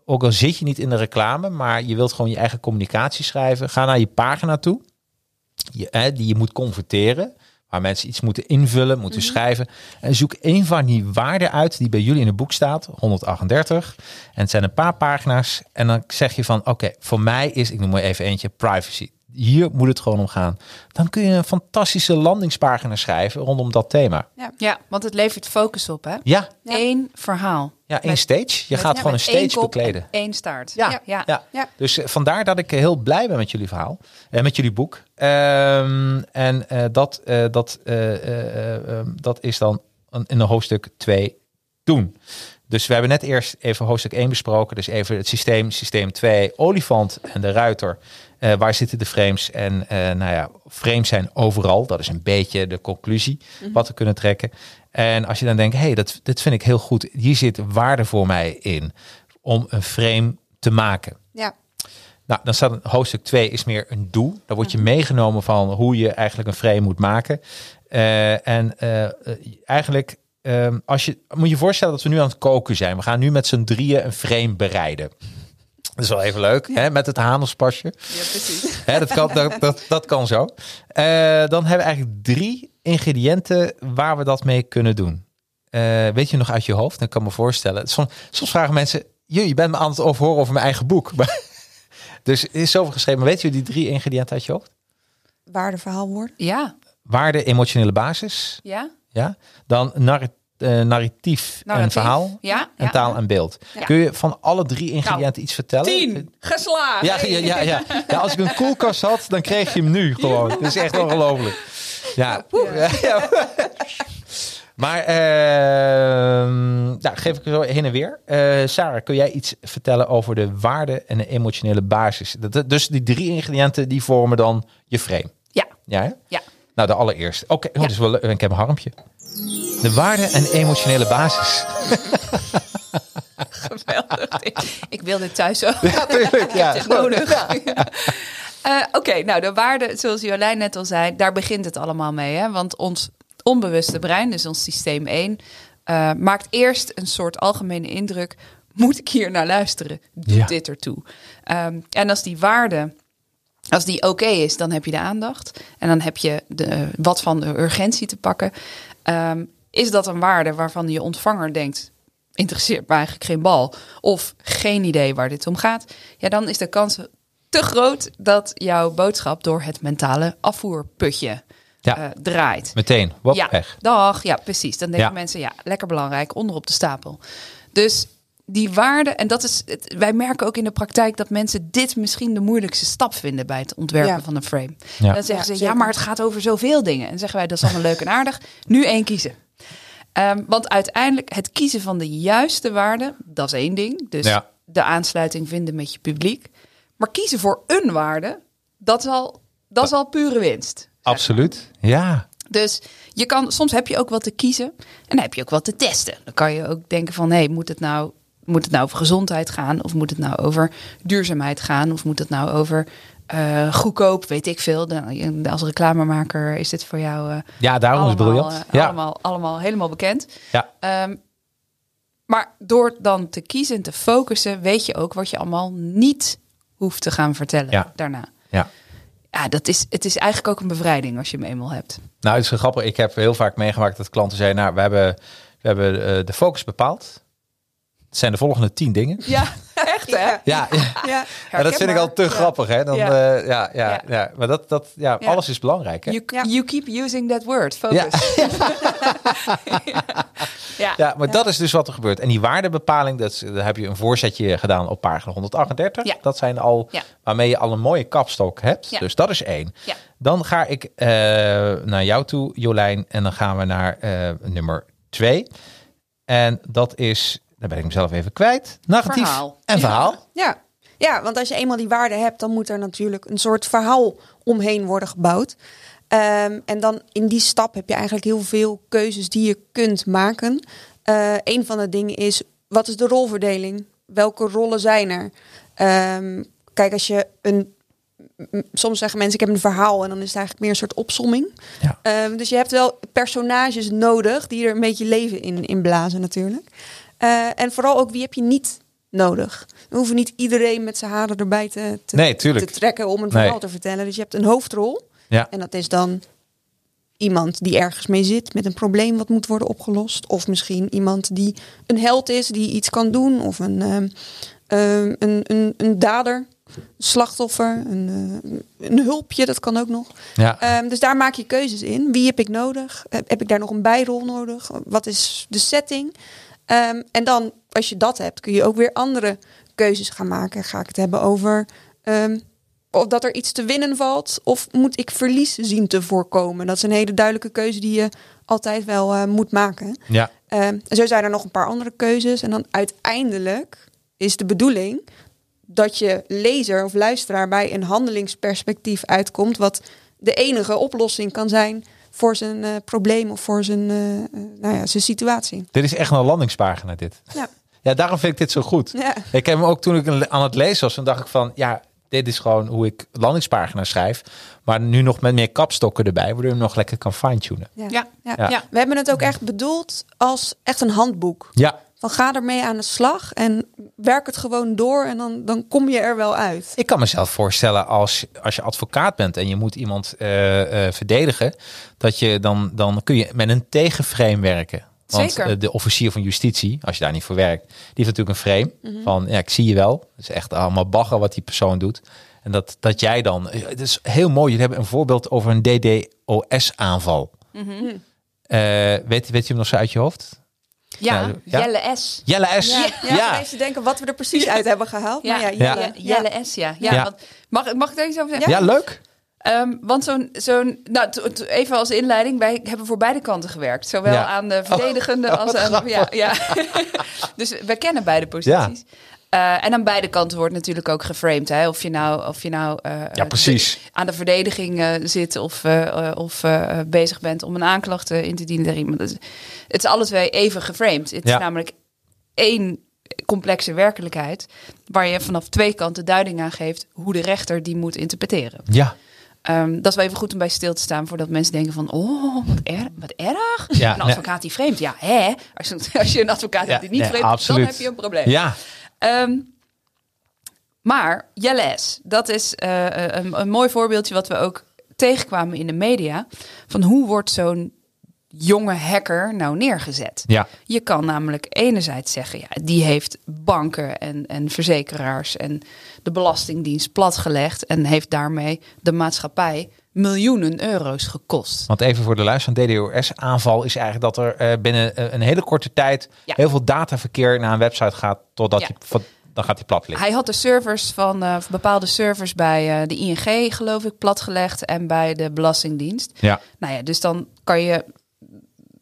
ook al zit je niet in de reclame, maar je wilt gewoon je eigen communicatie schrijven. Ga naar je pagina toe, je, eh, die je moet converteren. Waar mensen iets moeten invullen, moeten schrijven. En zoek een van die waarden uit die bij jullie in het boek staat. 138. En het zijn een paar pagina's. En dan zeg je van, oké, voor mij is, ik noem maar even eentje, privacy. Hier moet het gewoon om gaan. Dan kun je een fantastische landingspagina schrijven rondom dat thema. Ja, want het levert focus op, hè? Ja, Eén verhaal. ja één Met- stage. Je met- gaat ja, gewoon een stage kop bekleden. en één staart. Ja, ja. ja. ja. Ja. Dus eh, vandaar dat ik eh, heel blij ben met jullie verhaal. En met jullie boek. Ehm, en eh, dat, eh, dat, eh, eh, eh, ehm, dat is dan in een hoofdstuk 2 doen. Dus we hebben net eerst even hoofdstuk 1 besproken. Dus even het systeem, systeem 2, olifant en de ruiter. Eh, waar zitten de frames? En eh, nou ja, frames zijn overal. Dat is een beetje de conclusie wat we kunnen trekken. En als je dan denkt, hey, dat, dit vind ik heel goed. Hier zit waarde voor mij in om een frame te maken. Ja. Nou, dan staat een hoofdstuk 2 is meer een doel. Daar word je meegenomen van hoe je eigenlijk een frame moet maken. Eh, en eigenlijk, ehm, als je moet je je voorstellen dat we nu aan het koken zijn. We gaan nu met z'n drieën een frame bereiden. Dat is wel even leuk, hè? met het handelspasje. Ja, precies. Hè, dat, kan, dat, dat, dat kan zo. Eh, dan hebben we eigenlijk drie ingrediënten waar we dat mee kunnen doen. Eh, weet je nog uit je hoofd? Dan kan ik me voorstellen. Soms, soms vragen mensen, je, je bent me aan het overhoren over mijn eigen boek. Maar- dus er is zoveel geschreven. Maar weet je die drie ingrediënten uit je hoofd? Waarde, verhaal, woorden. Ja, Waarde, emotionele basis. ja. Ja? Dan narri- eh, narratief, en verhaal. Ja, En ja. taal en beeld. Ja. Kun je van alle drie ingrediënten iets vertellen? Tien. Geslaagd. Ja, ja, ja, ja. ja, als ik een koelkast had, dan kreeg je hem nu gewoon. Dat is echt ongelooflijk. Ja. Maar ehm nou, geef ik zo heen en weer. Eh, Sarah, kun jij iets vertellen over de waarde en de emotionele basis? Dat- dus die drie ingrediënten die vormen dan je frame. Ja, Ja, hè? ja. Nou, de allereerste. Oké, oh, Ja. wel. Ik heb een harmpje. De waarde en emotionele basis. Geweldig. Ik wil dit thuis ook. Ja, tuurlijk. Ja, Het is nodig. Eh, Oké, nou de waarde, zoals Jolijn net al zei, daar begint het allemaal mee. Hè? Want ons onbewuste brein, dus ons systeem 1, eh, maakt eerst een soort algemene indruk. Moet ik hier naar luisteren? Doet Ja. dit ertoe? Ehm, en als die waarde, als die oké is, dan heb je de aandacht. En dan heb je de, wat van de urgentie te pakken. Ehm, is dat een waarde waarvan je ontvanger denkt, interesseert me eigenlijk geen bal. Of geen idee waar dit om gaat. Ja, dan is de kans te groot dat jouw boodschap door het mentale afvoerputje Ja. eh, draait. Meteen. Wop, ja, weg. dag. Ja, precies. Dan denken Ja. mensen, ja, lekker belangrijk, onderop de stapel. Dus die waarde, en dat is, het, wij merken ook in de praktijk dat mensen dit misschien de moeilijkste stap vinden bij het ontwerpen Ja. van een frame. Ja. Dan zeggen Ja, ze, ja, maar het gaat over zoveel dingen. En zeggen wij, dat is allemaal leuk en aardig. Nu één kiezen. Ehm, want uiteindelijk, het kiezen van de juiste waarde, dat is één ding. Dus Ja. de aansluiting vinden met je publiek. Maar kiezen voor een waarde, dat is al, dat is al pure winst. Absoluut. Ja. Dus je kan, soms heb je ook wat te kiezen en dan heb je ook wat te testen. Dan kan je ook denken van, hé, moet het nou, moet het nou over gezondheid gaan? Of moet het nou over duurzaamheid gaan? Of moet het nou over eh, goedkoop, weet ik veel. Dan, als reclamemaker is dit voor jou eh, Ja, daarom is het allemaal, briljant. eh, ja. allemaal, allemaal helemaal bekend. Ja. Ehm, maar door dan te kiezen en te focussen, weet je ook wat je allemaal niet hoeft te gaan vertellen Ja. daarna. ja. Ja, dat is, het is eigenlijk ook een bevrijding als je hem eenmaal hebt. Nou, het is grappig. Ik heb heel vaak meegemaakt dat klanten zeiden, nou, we hebben, we hebben de focus bepaald. Het zijn de volgende tien dingen. Ja, echt hè? Ja. Ja, ja. Ja. Ja, dat vind ik al te Ja. grappig, hè? Dan, Ja. ja. ja, ja, Ja. ja, Maar dat, dat, ja, Ja. alles is belangrijk, hè? You, Ja. you keep using that word, focus. Ja, ja. Ja, maar dat is dus wat er gebeurt. En die waardebepaling, dat is, daar heb je een voorzetje gedaan op pagina 138. Ja. Dat zijn al Ja. waarmee je al een mooie kapstok hebt. Ja. Dus dat is één. Ja. Dan ga ik eh, naar jou toe, Jolijn. En dan gaan we naar eh, nummer twee. En dat is, daar ben ik mezelf even kwijt. Narratief Verhaal. en verhaal. Ja. ja, want als je eenmaal die waarde hebt, dan moet er natuurlijk een soort verhaal omheen worden gebouwd. Ehm, en dan in die stap heb je eigenlijk heel veel keuzes die je kunt maken. Eh een van de dingen is, wat is de rolverdeling? Welke rollen zijn er? Ehm, kijk, als je een... Soms zeggen mensen, ik heb een verhaal en dan is het eigenlijk meer een soort opsomming. Ja. Ehm, dus je hebt wel personages nodig die er een beetje leven in, in blazen natuurlijk. Eh, en vooral ook, wie heb je niet nodig? We hoeven niet iedereen met zijn haren erbij te, te, Nee, tuurlijk. te trekken om een Nee. verhaal te vertellen. Dus je hebt een hoofdrol. Ja. En dat is dan iemand die ergens mee zit met een probleem wat moet worden opgelost. Of misschien iemand die een held is, die iets kan doen. Of een, ehm, ehm, een, een, een dader, een slachtoffer, een, eh, een hulpje, dat kan ook nog. Ja. Ehm, dus daar maak je keuzes in. Wie heb ik nodig? Heb ik daar nog een bijrol nodig? Wat is de setting? Ehm, en dan, als je dat hebt, kun je ook weer andere keuzes gaan maken. Ga ik het hebben over ehm, of dat er iets te winnen valt? Of moet ik verlies zien te voorkomen? Dat is een hele duidelijke keuze die je altijd wel eh, moet maken. ja. Ehm, en zo zijn er nog een paar andere keuzes. En dan uiteindelijk is de bedoeling dat je lezer of luisteraar bij een handelingsperspectief uitkomt, wat de enige oplossing kan zijn voor zijn eh, probleem of voor zijn, eh, eh, nou ja, zijn situatie. Dit is echt een landingspagina, dit. Ja. Ja, daarom vind ik dit zo goed. Ja. Ik heb hem ook toen ik aan het lezen was, dan dacht ik van, ja, dit is gewoon hoe ik landingspagina's schrijf. Maar nu nog met meer kapstokken erbij, waardoor je hem nog lekker kan fine-tunen. Ja. Ja. Ja. Ja. Ja. We hebben het ook echt bedoeld als echt een handboek. Ja, Van ga ermee aan de slag en werk het gewoon door en dan, dan kom je er wel uit. ik kan mezelf voorstellen als, als je advocaat bent en je moet iemand eh, eh, verdedigen, dat je dan, dan kun je met een tegenframe werken. Want Zeker. eh, de officier van justitie, als je daar niet voor werkt, die heeft natuurlijk een frame van, ja, ik zie je wel. Het is echt allemaal bagger wat die persoon doet. En dat, dat jij dan, het is heel mooi, jullie hebben een voorbeeld over een DDoS-aanval. weet, weet je hem nog zo uit je hoofd? Ja. Jelle S. Jelle S. Ja, Ja, ja. Even denken wat we er precies uit hebben gehaald. Ja, Maar ja. Jelle. S, ja. ja, Ja. Want, mag, mag ik daar iets over zeggen? Ja, leuk. Ehm, want zo'n, zo'n nou, even als inleiding, wij hebben voor beide kanten gewerkt. Zowel Ja. aan de verdedigende Oh, als aan de... Ja, ja. dus we kennen beide posities. Eh, en aan beide kanten wordt natuurlijk ook geframed. Hè? Of je nou, of je nou eh, Ja, precies. de- aan de verdediging eh, zit of, eh, eh, of eh, bezig bent om een aanklacht eh, in te dienen tegen iemand. Het is- Het is alle twee even geframed. Het Ja. is namelijk één complexe werkelijkheid waar je vanaf twee kanten duiding aan geeft hoe de rechter die moet interpreteren. Ja. Ehm, dat is wel even goed om bij stil te staan voordat mensen denken van, oh, wat, er, wat erg. Ja, een advocaat die vreemd, ja, hè? Als je, als je een advocaat Ja, hebt die niet nee, vreemd dan heb je een probleem. Ja. Ehm, maar Jelle S, dat is eh, een, een mooi voorbeeldje wat we ook tegenkwamen in de media. Van hoe wordt zo'n jonge hacker nou neergezet? Ja. Je kan namelijk enerzijds zeggen, ja, die heeft banken en, en verzekeraars en de Belastingdienst platgelegd en heeft daarmee de maatschappij miljoenen euro's gekost. Want even voor de luister, een DDoS-aanval is eigenlijk dat er eh, binnen eh, een hele korte tijd Ja. heel veel dataverkeer naar een website gaat, totdat Ja. die, dan gaat die plat liggen. Hij had de servers van eh, bepaalde servers bij de ING, geloof ik, platgelegd en bij de Belastingdienst. Ja. Nou ja, dus dan kan je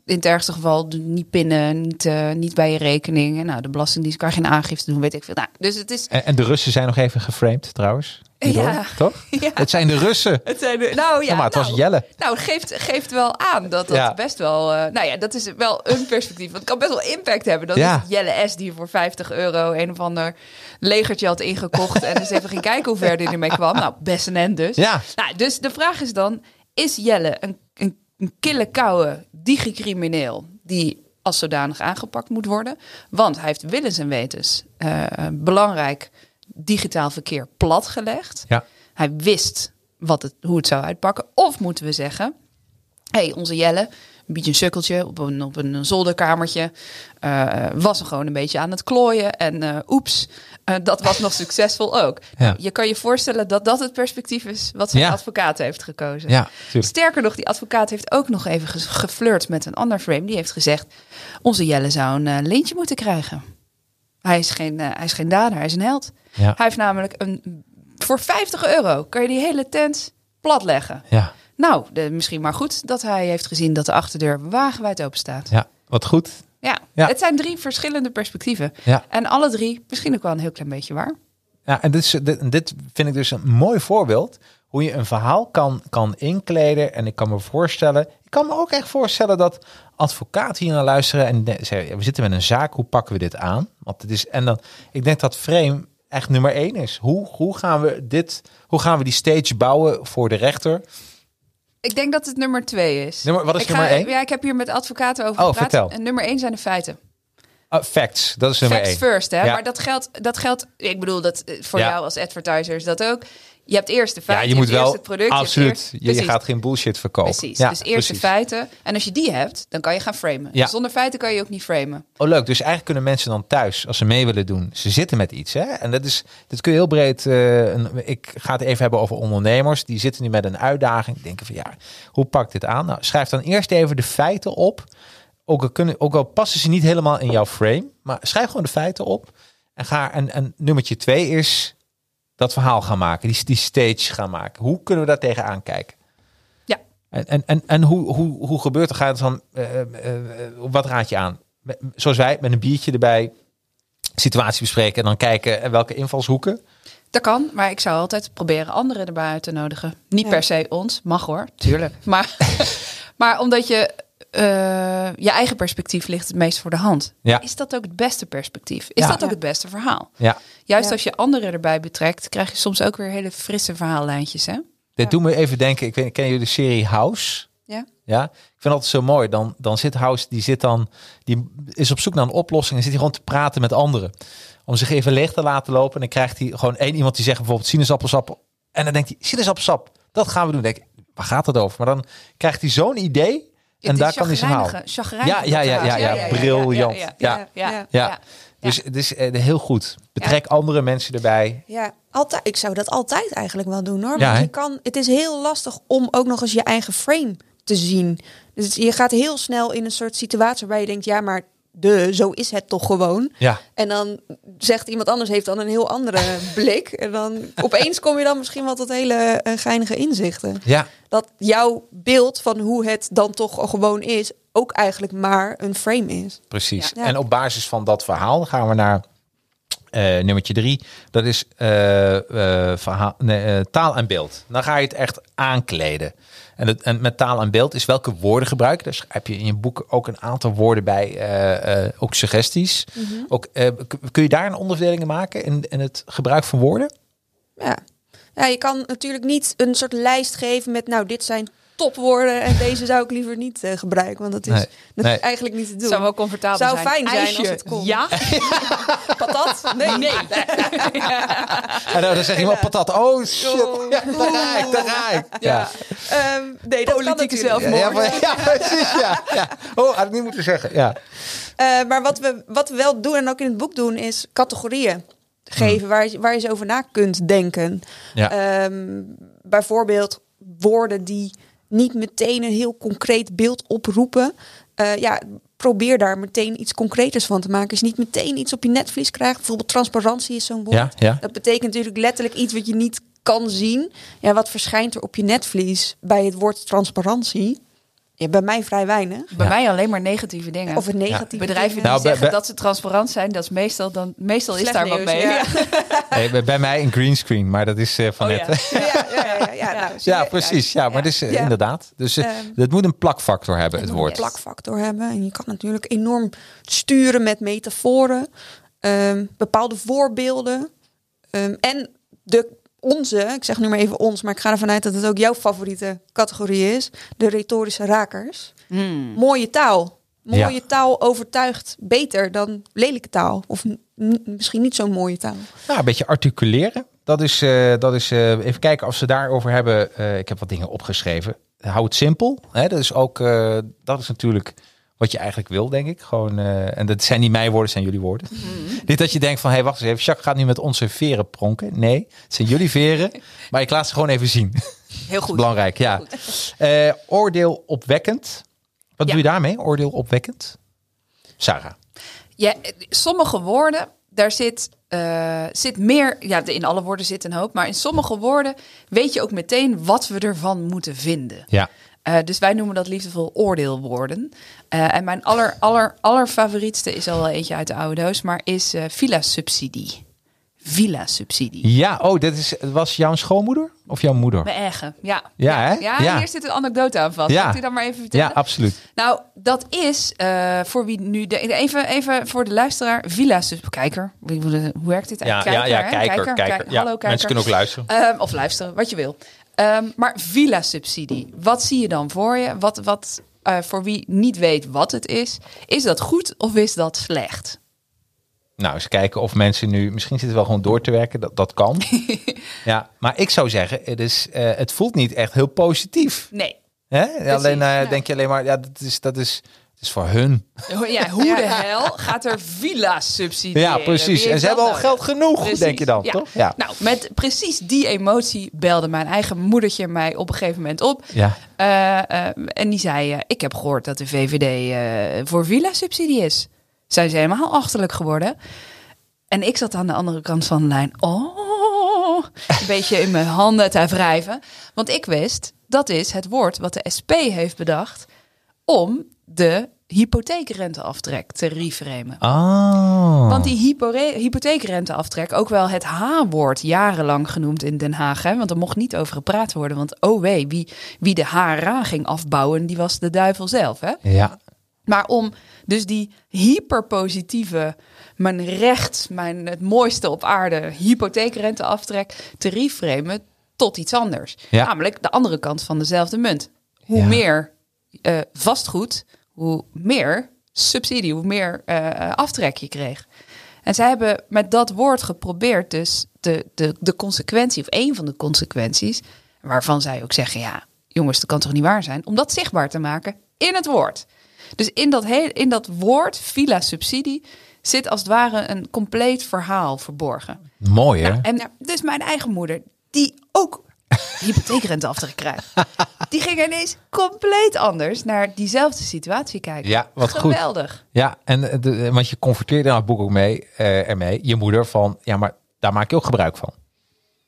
in het ergste geval niet pinnen, niet, niet bij je rekening. En nou, de Belastingdienst kan geen aangifte doen, weet ik veel. Nou, dus het is En, en de Russen zijn nog even geframed trouwens. Ja. toch? Ja. Het zijn de Russen. Het zijn de, nou ja, Ja, maar het was nou, Jelle. Nou, geeft, geeft wel aan dat dat Ja. best wel... eh, nou ja, dat is wel een perspectief. Want het kan best wel impact hebben. Dat Jelle S. die voor 50 euro een of ander legertje had ingekocht. en dus even ging kijken hoe ver hij ermee kwam. Nou, best een end dus. Ja. Nou, dus de vraag is dan, is Jelle een, een, een kille koude digicrimineel die als zodanig aangepakt moet worden? Want hij heeft willens en wetens eh, belangrijk digitaal verkeer platgelegd. Ja. Hij wist wat het, hoe het zou uitpakken. Of moeten we zeggen, hey, onze Jelle, een beetje een sukkeltje op een, op een zolderkamertje, eh, was er gewoon een beetje aan het klooien. En eh, oeps, eh, dat was nog succesvol ook. Ja. Je kan je voorstellen dat dat het perspectief is wat zijn Ja. advocaat heeft gekozen. Ja. Sterker nog, die advocaat heeft ook nog even ge- geflirt met een ander frame. Die heeft gezegd, onze Jelle zou een lintje moeten krijgen. Hij is, geen, eh, hij is geen dader, hij is een held. Ja. Hij heeft namelijk een... Voor 50 euro kan je die hele tent platleggen. Ja. Nou, de, misschien maar goed dat hij heeft gezien dat de achterdeur wagenwijd open staat. ja, wat goed. Ja, Ja. het zijn drie verschillende perspectieven. Ja. En alle drie misschien ook wel een heel klein beetje waar. Ja, en dit, is, dit, dit vind ik dus een mooi voorbeeld. Hoe je een verhaal kan, kan inkleden. En ik kan me voorstellen. Ik kan me ook echt voorstellen dat advocaten hier naar luisteren. En zeggen: We zitten met een zaak. Hoe pakken we dit aan? Want het is. En dan. Ik denk dat frame echt nummer één is. Hoe, hoe gaan we dit. Hoe gaan we die stage bouwen voor de rechter? Ik denk dat het nummer twee is. Nummer- wat is ik nummer één? Ja, ik heb hier met advocaten over Oh, gepraat. vertel. En nummer één zijn de feiten. Ah, facts, dat is nummer Facts één. first, hè? Ja. Maar dat geldt, dat geldt. Ik bedoel dat eh, voor Ja. jou als advertiser is dat ook. Je hebt eerst de Ja, feiten. je moet wel. het product. je absoluut. eerst- je, gaat geen bullshit verkopen. Precies. Ja, dus eerst de feiten. En als je die hebt, dan kan je gaan framen. Ja. Zonder feiten kan je ook niet framen. Oh, leuk. Dus eigenlijk kunnen mensen dan thuis, als ze mee willen doen, ze zitten met iets. Hè? En dat is, dit kun je heel breed. eh, een, ik ga het even hebben over ondernemers. Die zitten nu met een uitdaging. Denken van ja, hoe pak ik dit aan? Nou, schrijf dan eerst even de feiten op. Ook al, kunnen, ook al passen ze niet helemaal in jouw frame, maar schrijf gewoon de feiten op. En ga. En, en nummertje twee is dat verhaal gaan maken, die, die stage gaan maken. Hoe kunnen we daar tegenaan kijken? Ja. En, en, en, en hoe, hoe, hoe gebeurt er? Gaat het van, eh, eh, eh, wat raad je aan? Met- Zoals wij, met een biertje erbij, situatie bespreken en dan kijken welke invalshoeken. Dat kan, maar ik zou altijd proberen anderen erbij uit te nodigen. Niet Ja. per se ons, mag hoor, tuurlijk. Maar, maar omdat je eh, je eigen perspectief ligt het meest voor de hand. Ja. Is dat ook het beste perspectief? Is Ja. dat ook Ja. het beste verhaal? Ja, Juist Ja. als je anderen erbij betrekt, krijg je soms ook weer hele frisse verhaallijntjes. Hè? dit Ja. doet me even denken. Ik weet, ken jullie de serie House? Ja. Ja, ik vind het altijd zo mooi. Dan, dan zit House, die zit dan, die is op zoek naar een oplossing en zit hij gewoon te praten met anderen. Om zich even leeg te laten lopen. En dan krijgt hij gewoon één iemand die zegt bijvoorbeeld sinaasappelsap. En dan denkt hij, sinaasappelsap, dat gaan we doen. Dan denk ik, waar gaat het over? Maar dan krijgt hij zo'n idee en daar kan hij zijn haal. Ja, ja, ja, ja, briljant. Ja, Ja. ja. Dus het is eh, heel goed. Betrek andere mensen erbij. Ja, altijd. Ik zou dat altijd eigenlijk wel doen hoor. Want je kan, het is heel lastig om ook nog eens je eigen frame te zien. Dus je gaat heel snel in een soort situatie waarbij je denkt, ja, maar de, zo is het toch gewoon. Ja, En dan zegt iemand anders heeft dan een heel andere blik. En dan opeens kom je dan misschien wel tot hele eh, geinige inzichten. ja. Dat jouw beeld van hoe het dan toch gewoon is, ook eigenlijk maar een frame is. Precies. Ja. En op basis van dat verhaal gaan we naar eh, nummertje drie. Dat is eh, verhaal, nee, taal en beeld. Dan ga je het echt aankleden. En, het, en met taal en beeld is welke woorden gebruiken. Dus heb je in je boek ook een aantal woorden bij, eh, eh, ook suggesties. ook, eh, kun je daar een onderverdeling in maken in, in het gebruik van woorden? Ja. ja, je kan natuurlijk niet een soort lijst geven met, nou, dit zijn topwoorden en deze zou ik liever niet eh, gebruiken, want dat is, Nee, dat nee. is eigenlijk niet te doen. Zou wel comfortabel Zou zijn. fijn zijn als het kon. Ja? patat? Nee. Nee. En dan zegt iemand patat. Oh shit, ja, daar ga ik, daar ga ik. Ja, Ehm, nee, dat kan Politieke natuurlijk. zelfmoord. ja, maar- ja, precies. Ja, ja. Oh, had ik niet moeten zeggen. Ja. Eh, maar wat we, wat we wel doen en ook in het boek doen, is categorieën geven waar, je, waar je zo over na kunt denken. Ja. Ehm, bijvoorbeeld woorden die niet meteen een heel concreet beeld oproepen. Eh, ja, probeer daar meteen iets concreters van te maken. Als je niet meteen iets op je netvlies krijgt. Bijvoorbeeld transparantie is zo'n woord. Ja, ja. Dat betekent natuurlijk letterlijk iets wat je niet kan zien. Ja, wat verschijnt er op je netvlies bij het woord transparantie? Ja, bij mij vrij weinig. Bij Ja. mij alleen maar negatieve dingen. Of het negatieve Bedrijven die Nou, zeggen bij- dat ze transparant zijn, dat is meestal dan meestal is daar wat mee. ja. Nee, bij- bij mij een greenscreen, maar dat is eh, van Oh, net. ja. Ja, ja, ja, ja, ja, nou, zie Ja, je? precies. Ja, maar dus, eh, Ja. inderdaad. Dus eh, Ehm, het moet een plakfactor hebben, het moet een woord. plakfactor hebben. En je kan natuurlijk enorm sturen met metaforen, ehm, bepaalde voorbeelden. Ehm, en de, onze, ik zeg nu maar even ons, maar ik ga ervan uit dat het ook jouw favoriete categorie is. De retorische rakers. Hmm. Mooie taal. Mooie Ja. taal overtuigt beter dan lelijke taal. Of misschien niet zo'n mooie taal. Nou, een beetje articuleren. Dat is, eh, dat is eh, even kijken als ze daarover hebben. Eh, ik heb wat dingen opgeschreven. Hou het simpel. Hè? Dat is ook, eh, dat is natuurlijk wat je eigenlijk wil, denk ik. Gewoon, eh, en dat zijn niet mijn woorden, zijn jullie woorden. Niet dat je denkt van, hé, hey, wacht eens even. Jacques gaat nu met onze veren pronken. Nee, het zijn jullie veren. maar ik laat ze gewoon even zien. Heel goed. Belangrijk, ja. Eh, oordeel opwekkend. Wat Ja. doe je daarmee? Oordeel opwekkend? Sarah. Ja, sommige woorden, daar zit, eh, zit meer. Ja, in alle woorden zit een hoop. Maar in sommige woorden weet je ook meteen wat we ervan moeten vinden. Ja. Eh, dus wij noemen dat liefdevol oordeelwoorden. Eh, en mijn aller, aller, allerfavorietste is al wel eentje uit de oude doos, maar is eh villa-subsidie. Villa-subsidie. Ja, oh, dat is, was jouw schoonmoeder of jouw moeder? Mijn eigen, ja. Ja, hè? Ja, Ja. hier zit een anekdote aan vast. Ja. Ik die dan maar even vertellen? Ja, absoluut. Nou, dat is voor wie nu... De, even, even voor de luisteraar. Villa sub kijker. Hoe hoe werkt dit Ja, eigenlijk? ja, ja, hè? kijker, kijker. kijk- Ja, Hallo, kijker. Mensen kunnen ook luisteren. Ehm, of luisteren, wat je wil. Ehm, maar villa-subsidie. Wat zie je dan voor je? Wat, wat eh, voor wie niet weet wat het is. Is dat goed of is dat slecht? Nou, eens kijken of mensen nu... Misschien zitten wel gewoon door te werken. Dat, dat kan. ja, maar ik zou zeggen, het, is, eh, het voelt niet echt heel positief. Nee. Hè? Alleen eh, ja. denk je alleen maar, ja, dat is, dat is, is voor hun. Ja, hoe de hel gaat er villa subsidiëren? Ja, precies. En ze hebben al nodig? geld genoeg, Precies, denk je dan, ja. toch? Ja. Nou, met precies die emotie belde mijn eigen moedertje mij op een gegeven moment op. Ja. Eh, eh, en die zei, eh, ik heb gehoord dat de VVD voor villa-subsidie is. Zijn ze helemaal achterlijk geworden. En ik zat aan de andere kant van de lijn. Oh, een beetje in mijn handen te wrijven. Want ik wist, dat is het woord wat de SP heeft bedacht... om de hypotheekrenteaftrek te reframen. Oh. Want die hypotheekrenteaftrek, ook wel het H-woord, jarenlang genoemd in Den Haag. Hè? Want er mocht niet over gepraat worden. Want oh wee, wie, wie de HRA ging afbouwen, die was de duivel zelf. Hè? Ja. Maar om dus die hyperpositieve, mijn recht, mijn, het mooiste op aarde, hypotheekrenteaftrek te reframen tot iets anders. Ja. Namelijk de andere kant van dezelfde munt. Hoe Ja. meer eh, vastgoed, hoe meer subsidie, hoe meer eh, aftrek je kreeg. En zij hebben met dat woord geprobeerd dus de, de, de consequentie, of een van de consequenties, waarvan zij ook zeggen, ja, jongens, dat kan toch niet waar zijn, om dat zichtbaar te maken in het woord. Dus in dat, in dat woord, villa subsidie, zit als het ware een compleet verhaal verborgen. Mooi, hè? Nou, en dus mijn eigen moeder, die ook hypotheekrenteaftrek krijgt, die ging ineens compleet anders naar diezelfde situatie kijken. Ja, wat goed. Geweldig. Ja, en eh, de, want je converteerde in het boek ook mee, eh, ermee, je moeder, van ja, maar daar maak je ook gebruik van.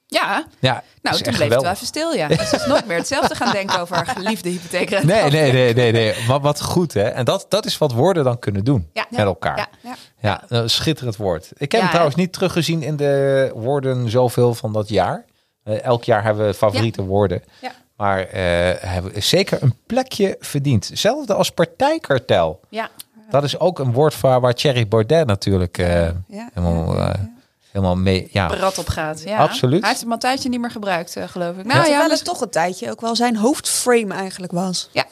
Ja, Ja, nou, toen bleef het wel even stil, ja. Dus het is nooit meer hetzelfde gaan denken over haar geliefde hypotheekrente. Nee, nee, nee, nee, nee. Maar wat goed, hè? En dat, dat is wat woorden dan kunnen doen Ja. met elkaar. Ja. Ja, Ja. schitterend woord. Ik heb hem trouwens niet teruggezien in de woorden zoveel van dat jaar. Eh, elk jaar hebben we favoriete woorden. Ja. Maar eh hebben we zeker een plekje verdiend. Hetzelfde als partijkartel. Ja. Dat is ook een woord waar, waar Thierry Baudet natuurlijk eh, Ja. helemaal, helemaal mee... Ja, Rad op gaat. Ja. Absoluut. Hij heeft het mattijdje niet meer gebruikt, geloof ik. Nou, ja, het toch een tijdje ook wel zijn hoofdframe eigenlijk was. ja.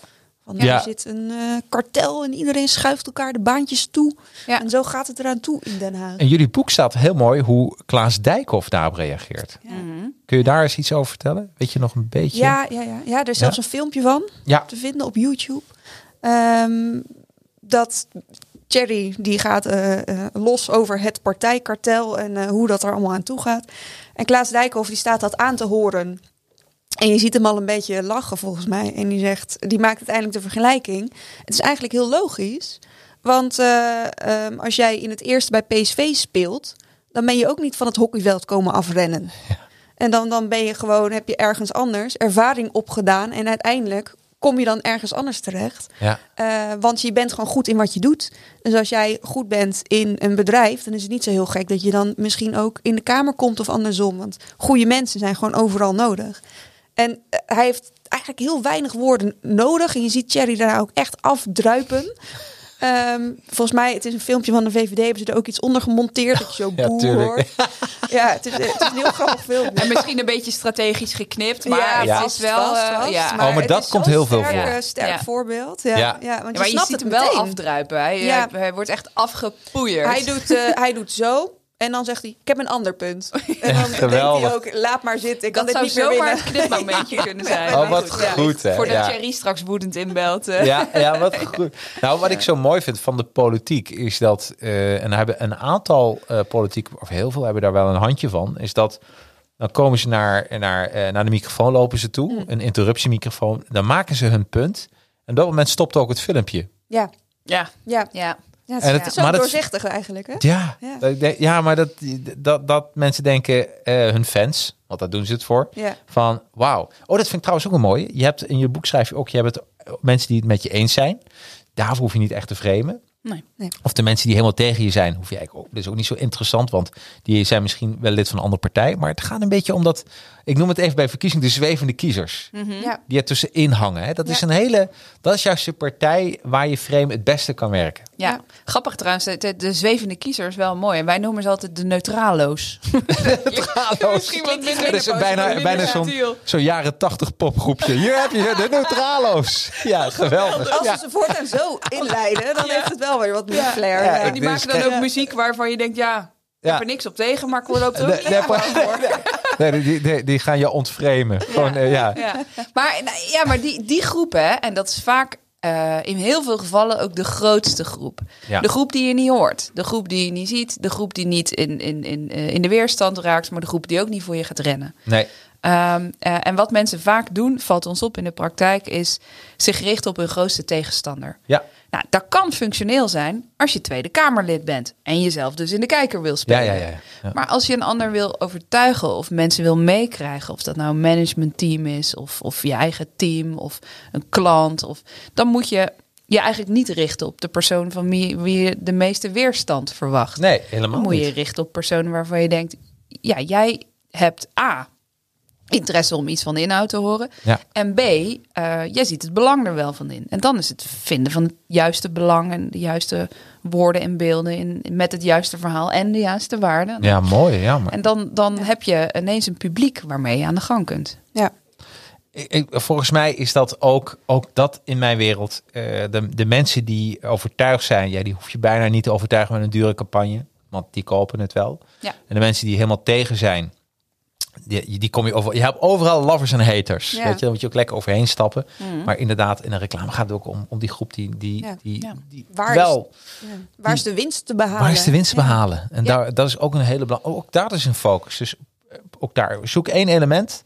Van, Ja. Er zit een eh, kartel en iedereen schuift elkaar de baantjes toe. Ja. En zo gaat het eraan toe in Den Haag. In jullie boek staat heel mooi hoe Klaas Dijkhoff daarop reageert. Mhm. Kun je daar eens iets over vertellen? Weet je nog een beetje? Ja, ja, ja. ja, er is zelfs een filmpje van Ja. te vinden op YouTube. Ehm, dat Cherry die gaat eh, eh, los over het partijkartel en eh, hoe dat er allemaal aan toe gaat. En Klaas Dijkhoff die staat dat aan te horen. En je ziet hem al een beetje lachen volgens mij. En die zegt, die maakt uiteindelijk de vergelijking. Het is eigenlijk heel logisch. Want eh, ehm, als jij in het eerste bij PSV speelt, dan ben je ook niet van het hockeyveld komen afrennen. En dan, dan ben je gewoon, heb je ergens anders ervaring opgedaan. En uiteindelijk kom je dan ergens anders terecht. Ja. Eh, want je bent gewoon goed in wat je doet. Dus als jij goed bent in een bedrijf, dan is het niet zo heel gek dat je dan misschien ook in de kamer komt of andersom. Want goede mensen zijn gewoon overal nodig. En eh, hij heeft eigenlijk heel weinig woorden nodig. En je ziet Thierry daar ook echt afdruipen. Ehm, volgens mij, het is een filmpje van de VVD, hebben ze er ook iets onder gemonteerd. Dat je zo Ja, boe tuurlijk. hoort. Ja, het is, het is een heel grappig filmpje. En misschien een beetje strategisch geknipt, maar ja, het Ja. is wel... vast, eh, vast. ja. Oh, maar dat komt heel veel sterk, voor. eh, Sterk Ja. voorbeeld. Ja, Ja. ja. want Ja, je, maar je snapt ziet het hem wel afdruipen. Hij, Ja. hij, hij wordt echt afgepoeierd. Hij doet, eh, hij doet zo. En dan zegt hij, ik heb een ander punt. En dan denkt geweldig. hij ook, laat maar zitten. Ik kan dat dit zou niet meer zomaar een knipmomentje kunnen zijn. Oh, wat ja. goed, hè? Voordat Ja. Thierry straks woedend inbelt. eh. Ja, ja, wat goed. Nou, wat ik zo mooi vind van de politiek is dat, eh, en daar hebben een aantal eh politiek, of heel veel hebben daar wel een handje van, is dat dan komen ze naar, naar, eh, naar de microfoon, lopen ze toe, een interruptiemicrofoon, dan maken ze hun punt. En op dat moment stopt ook het filmpje. Ja, Ja, ja. ja. Ja het En is het- maar dat- doorzichtig eigenlijk. Hè? Ja, Ja. ja maar dat, dat, dat mensen denken, eh, hun fans, want daar doen ze het voor, Ja. van wauw. Oh, dat vind ik trouwens ook een mooie. Je hebt in je boek schrijf je ook, je hebt het, mensen die het met je eens zijn. Daarvoor hoef je niet echt te framen. Nee. Of de mensen die helemaal tegen je zijn, hoef je eigenlijk ook. Dat is ook niet zo interessant, want die zijn misschien wel lid van een andere partij. Maar het gaat een beetje om dat, ik noem het even bij verkiezingen, de zwevende kiezers. Ja. Die er tussenin hangen. Hè? Dat is een hele, dat is juist de partij waar je frame het beste kan werken. Ja, Ja. grappig trouwens. De, de, de zwevende kiezer is wel mooi. En wij noemen ze altijd de neutralo's. Misschien wat minder Dat is een bijna, bijna zo'n jaren tachtig popgroepje. Hier heb je de neutralo's. Ja, geweldig. Als Ja. ze voortaan zo inleiden, dan heeft het wel weer wat meer Ja. flair. Ja, Ja. En die dus maken dan ook muziek waarvan je denkt, ja, ik heb er niks op tegen, maar ik word ook Nee, nee, die, die, die gaan je ontvremen. Gewoon, eh, ja. Ja. Maar, ja, maar die, die groep, hè, en dat is vaak eh, in heel veel gevallen ook de grootste groep. Ja. De groep die je niet hoort, de groep die je niet ziet, de groep die niet in, in, in, eh, in de weerstand raakt, maar de groep die ook niet voor je gaat rennen. Nee. Ehm, eh, en wat mensen vaak doen, valt ons op in de praktijk, is zich richten op hun grootste tegenstander. Ja. Nou, dat kan functioneel zijn als je Tweede Kamerlid bent en jezelf dus in de kijker wil spelen. Ja, ja, ja, ja. Maar als je een ander wil overtuigen of mensen wil meekrijgen, of dat nou een managementteam is, of, of je eigen team, of een klant, of, dan moet je je eigenlijk niet richten op de persoon van wie, wie je de meeste weerstand verwacht. Nee, helemaal Dan moet je je niet. richten op personen waarvan je denkt, ja, jij hebt A, interesse om iets van de inhoud te horen. Ja. En B, eh, jij ziet het belang er wel van in. En dan is het vinden van het juiste belang en de juiste woorden en beelden in, met het juiste verhaal en de juiste waarden. Ja, mooi. Ja, maar En dan, dan heb je ineens een publiek waarmee je aan de gang kunt. Ja. ik, ik- volgens mij is dat ook, ook dat in mijn wereld. eh, de, de mensen die overtuigd zijn, ja, die hoef je bijna niet te overtuigen met een dure campagne. Want die kopen het wel. Ja. En de mensen die helemaal tegen zijn, die, die kom je over. Je hebt overal lovers en haters. Ja. Weet je, dan moet je ook lekker overheen stappen. Maar inderdaad, in een reclame gaat het ook om, om die groep die, die, Ja. die, Ja. die Waar is- wel. Ja. Waar is de winst te behalen? Waar is de winst te behalen? En daar, dat is ook een hele belangrijke. Ook daar is een focus. Dus ook daar zoek één element,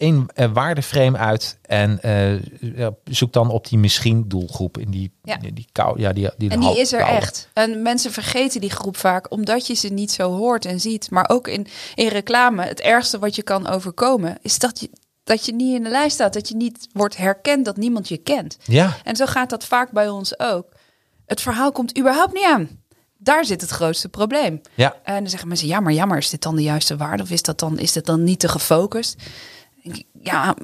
één eh, waardeframe uit en eh, zoek dan op die misschien doelgroep in die Ja. die, kou, ja die die En die is er koude. echt. En mensen vergeten die groep vaak omdat je ze niet zo hoort en ziet. Maar ook in, in reclame, het ergste wat je kan overkomen, is dat je, dat je niet in de lijst staat. Dat je niet wordt herkend, dat niemand je kent. Ja, En zo gaat dat vaak bij ons ook. Het verhaal komt überhaupt niet aan. Daar zit het grootste probleem. ja, En dan zeggen mensen, ja, maar jammer, is dit dan de juiste waarde? Of is dat dan, is dit dan niet te gefocust? Ja,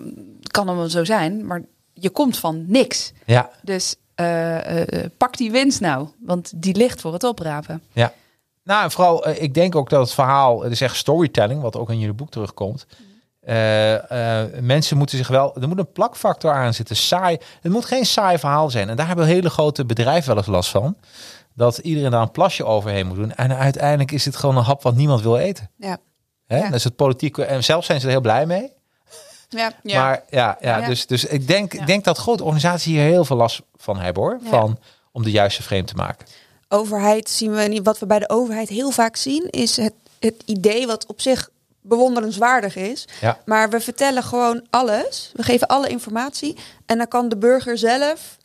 het kan dan wel zo zijn, maar je komt van niks. ja, Dus eh, eh, eh, pak die winst nou, want die ligt voor het oprapen. ja. Nou, en vooral, ik denk ook dat het verhaal, het is echt storytelling, wat ook in jullie boek terugkomt. Eh, mensen moeten zich wel, er moet een plakfactor aan zitten. Saai, het moet geen saai verhaal zijn. En daar hebben hele grote bedrijven wel eens last van. Dat iedereen daar een plasje overheen moet doen. En uiteindelijk is het gewoon een hap wat niemand wil eten. Ja. Hè? Ja. Dat is het politieke. En zelf zijn ze er heel blij mee. Ja. Maar ja, ja, Ja. Dus, dus ik denk, Ja. denk dat grote organisaties hier heel veel last van hebben hoor. Ja. Van, om de juiste frame te maken. overheid zien we niet. Wat we bij de overheid heel vaak zien, is het, het idee wat op zich bewonderenswaardig is. Ja. Maar we vertellen gewoon alles. We geven alle informatie. En dan kan de burger zelf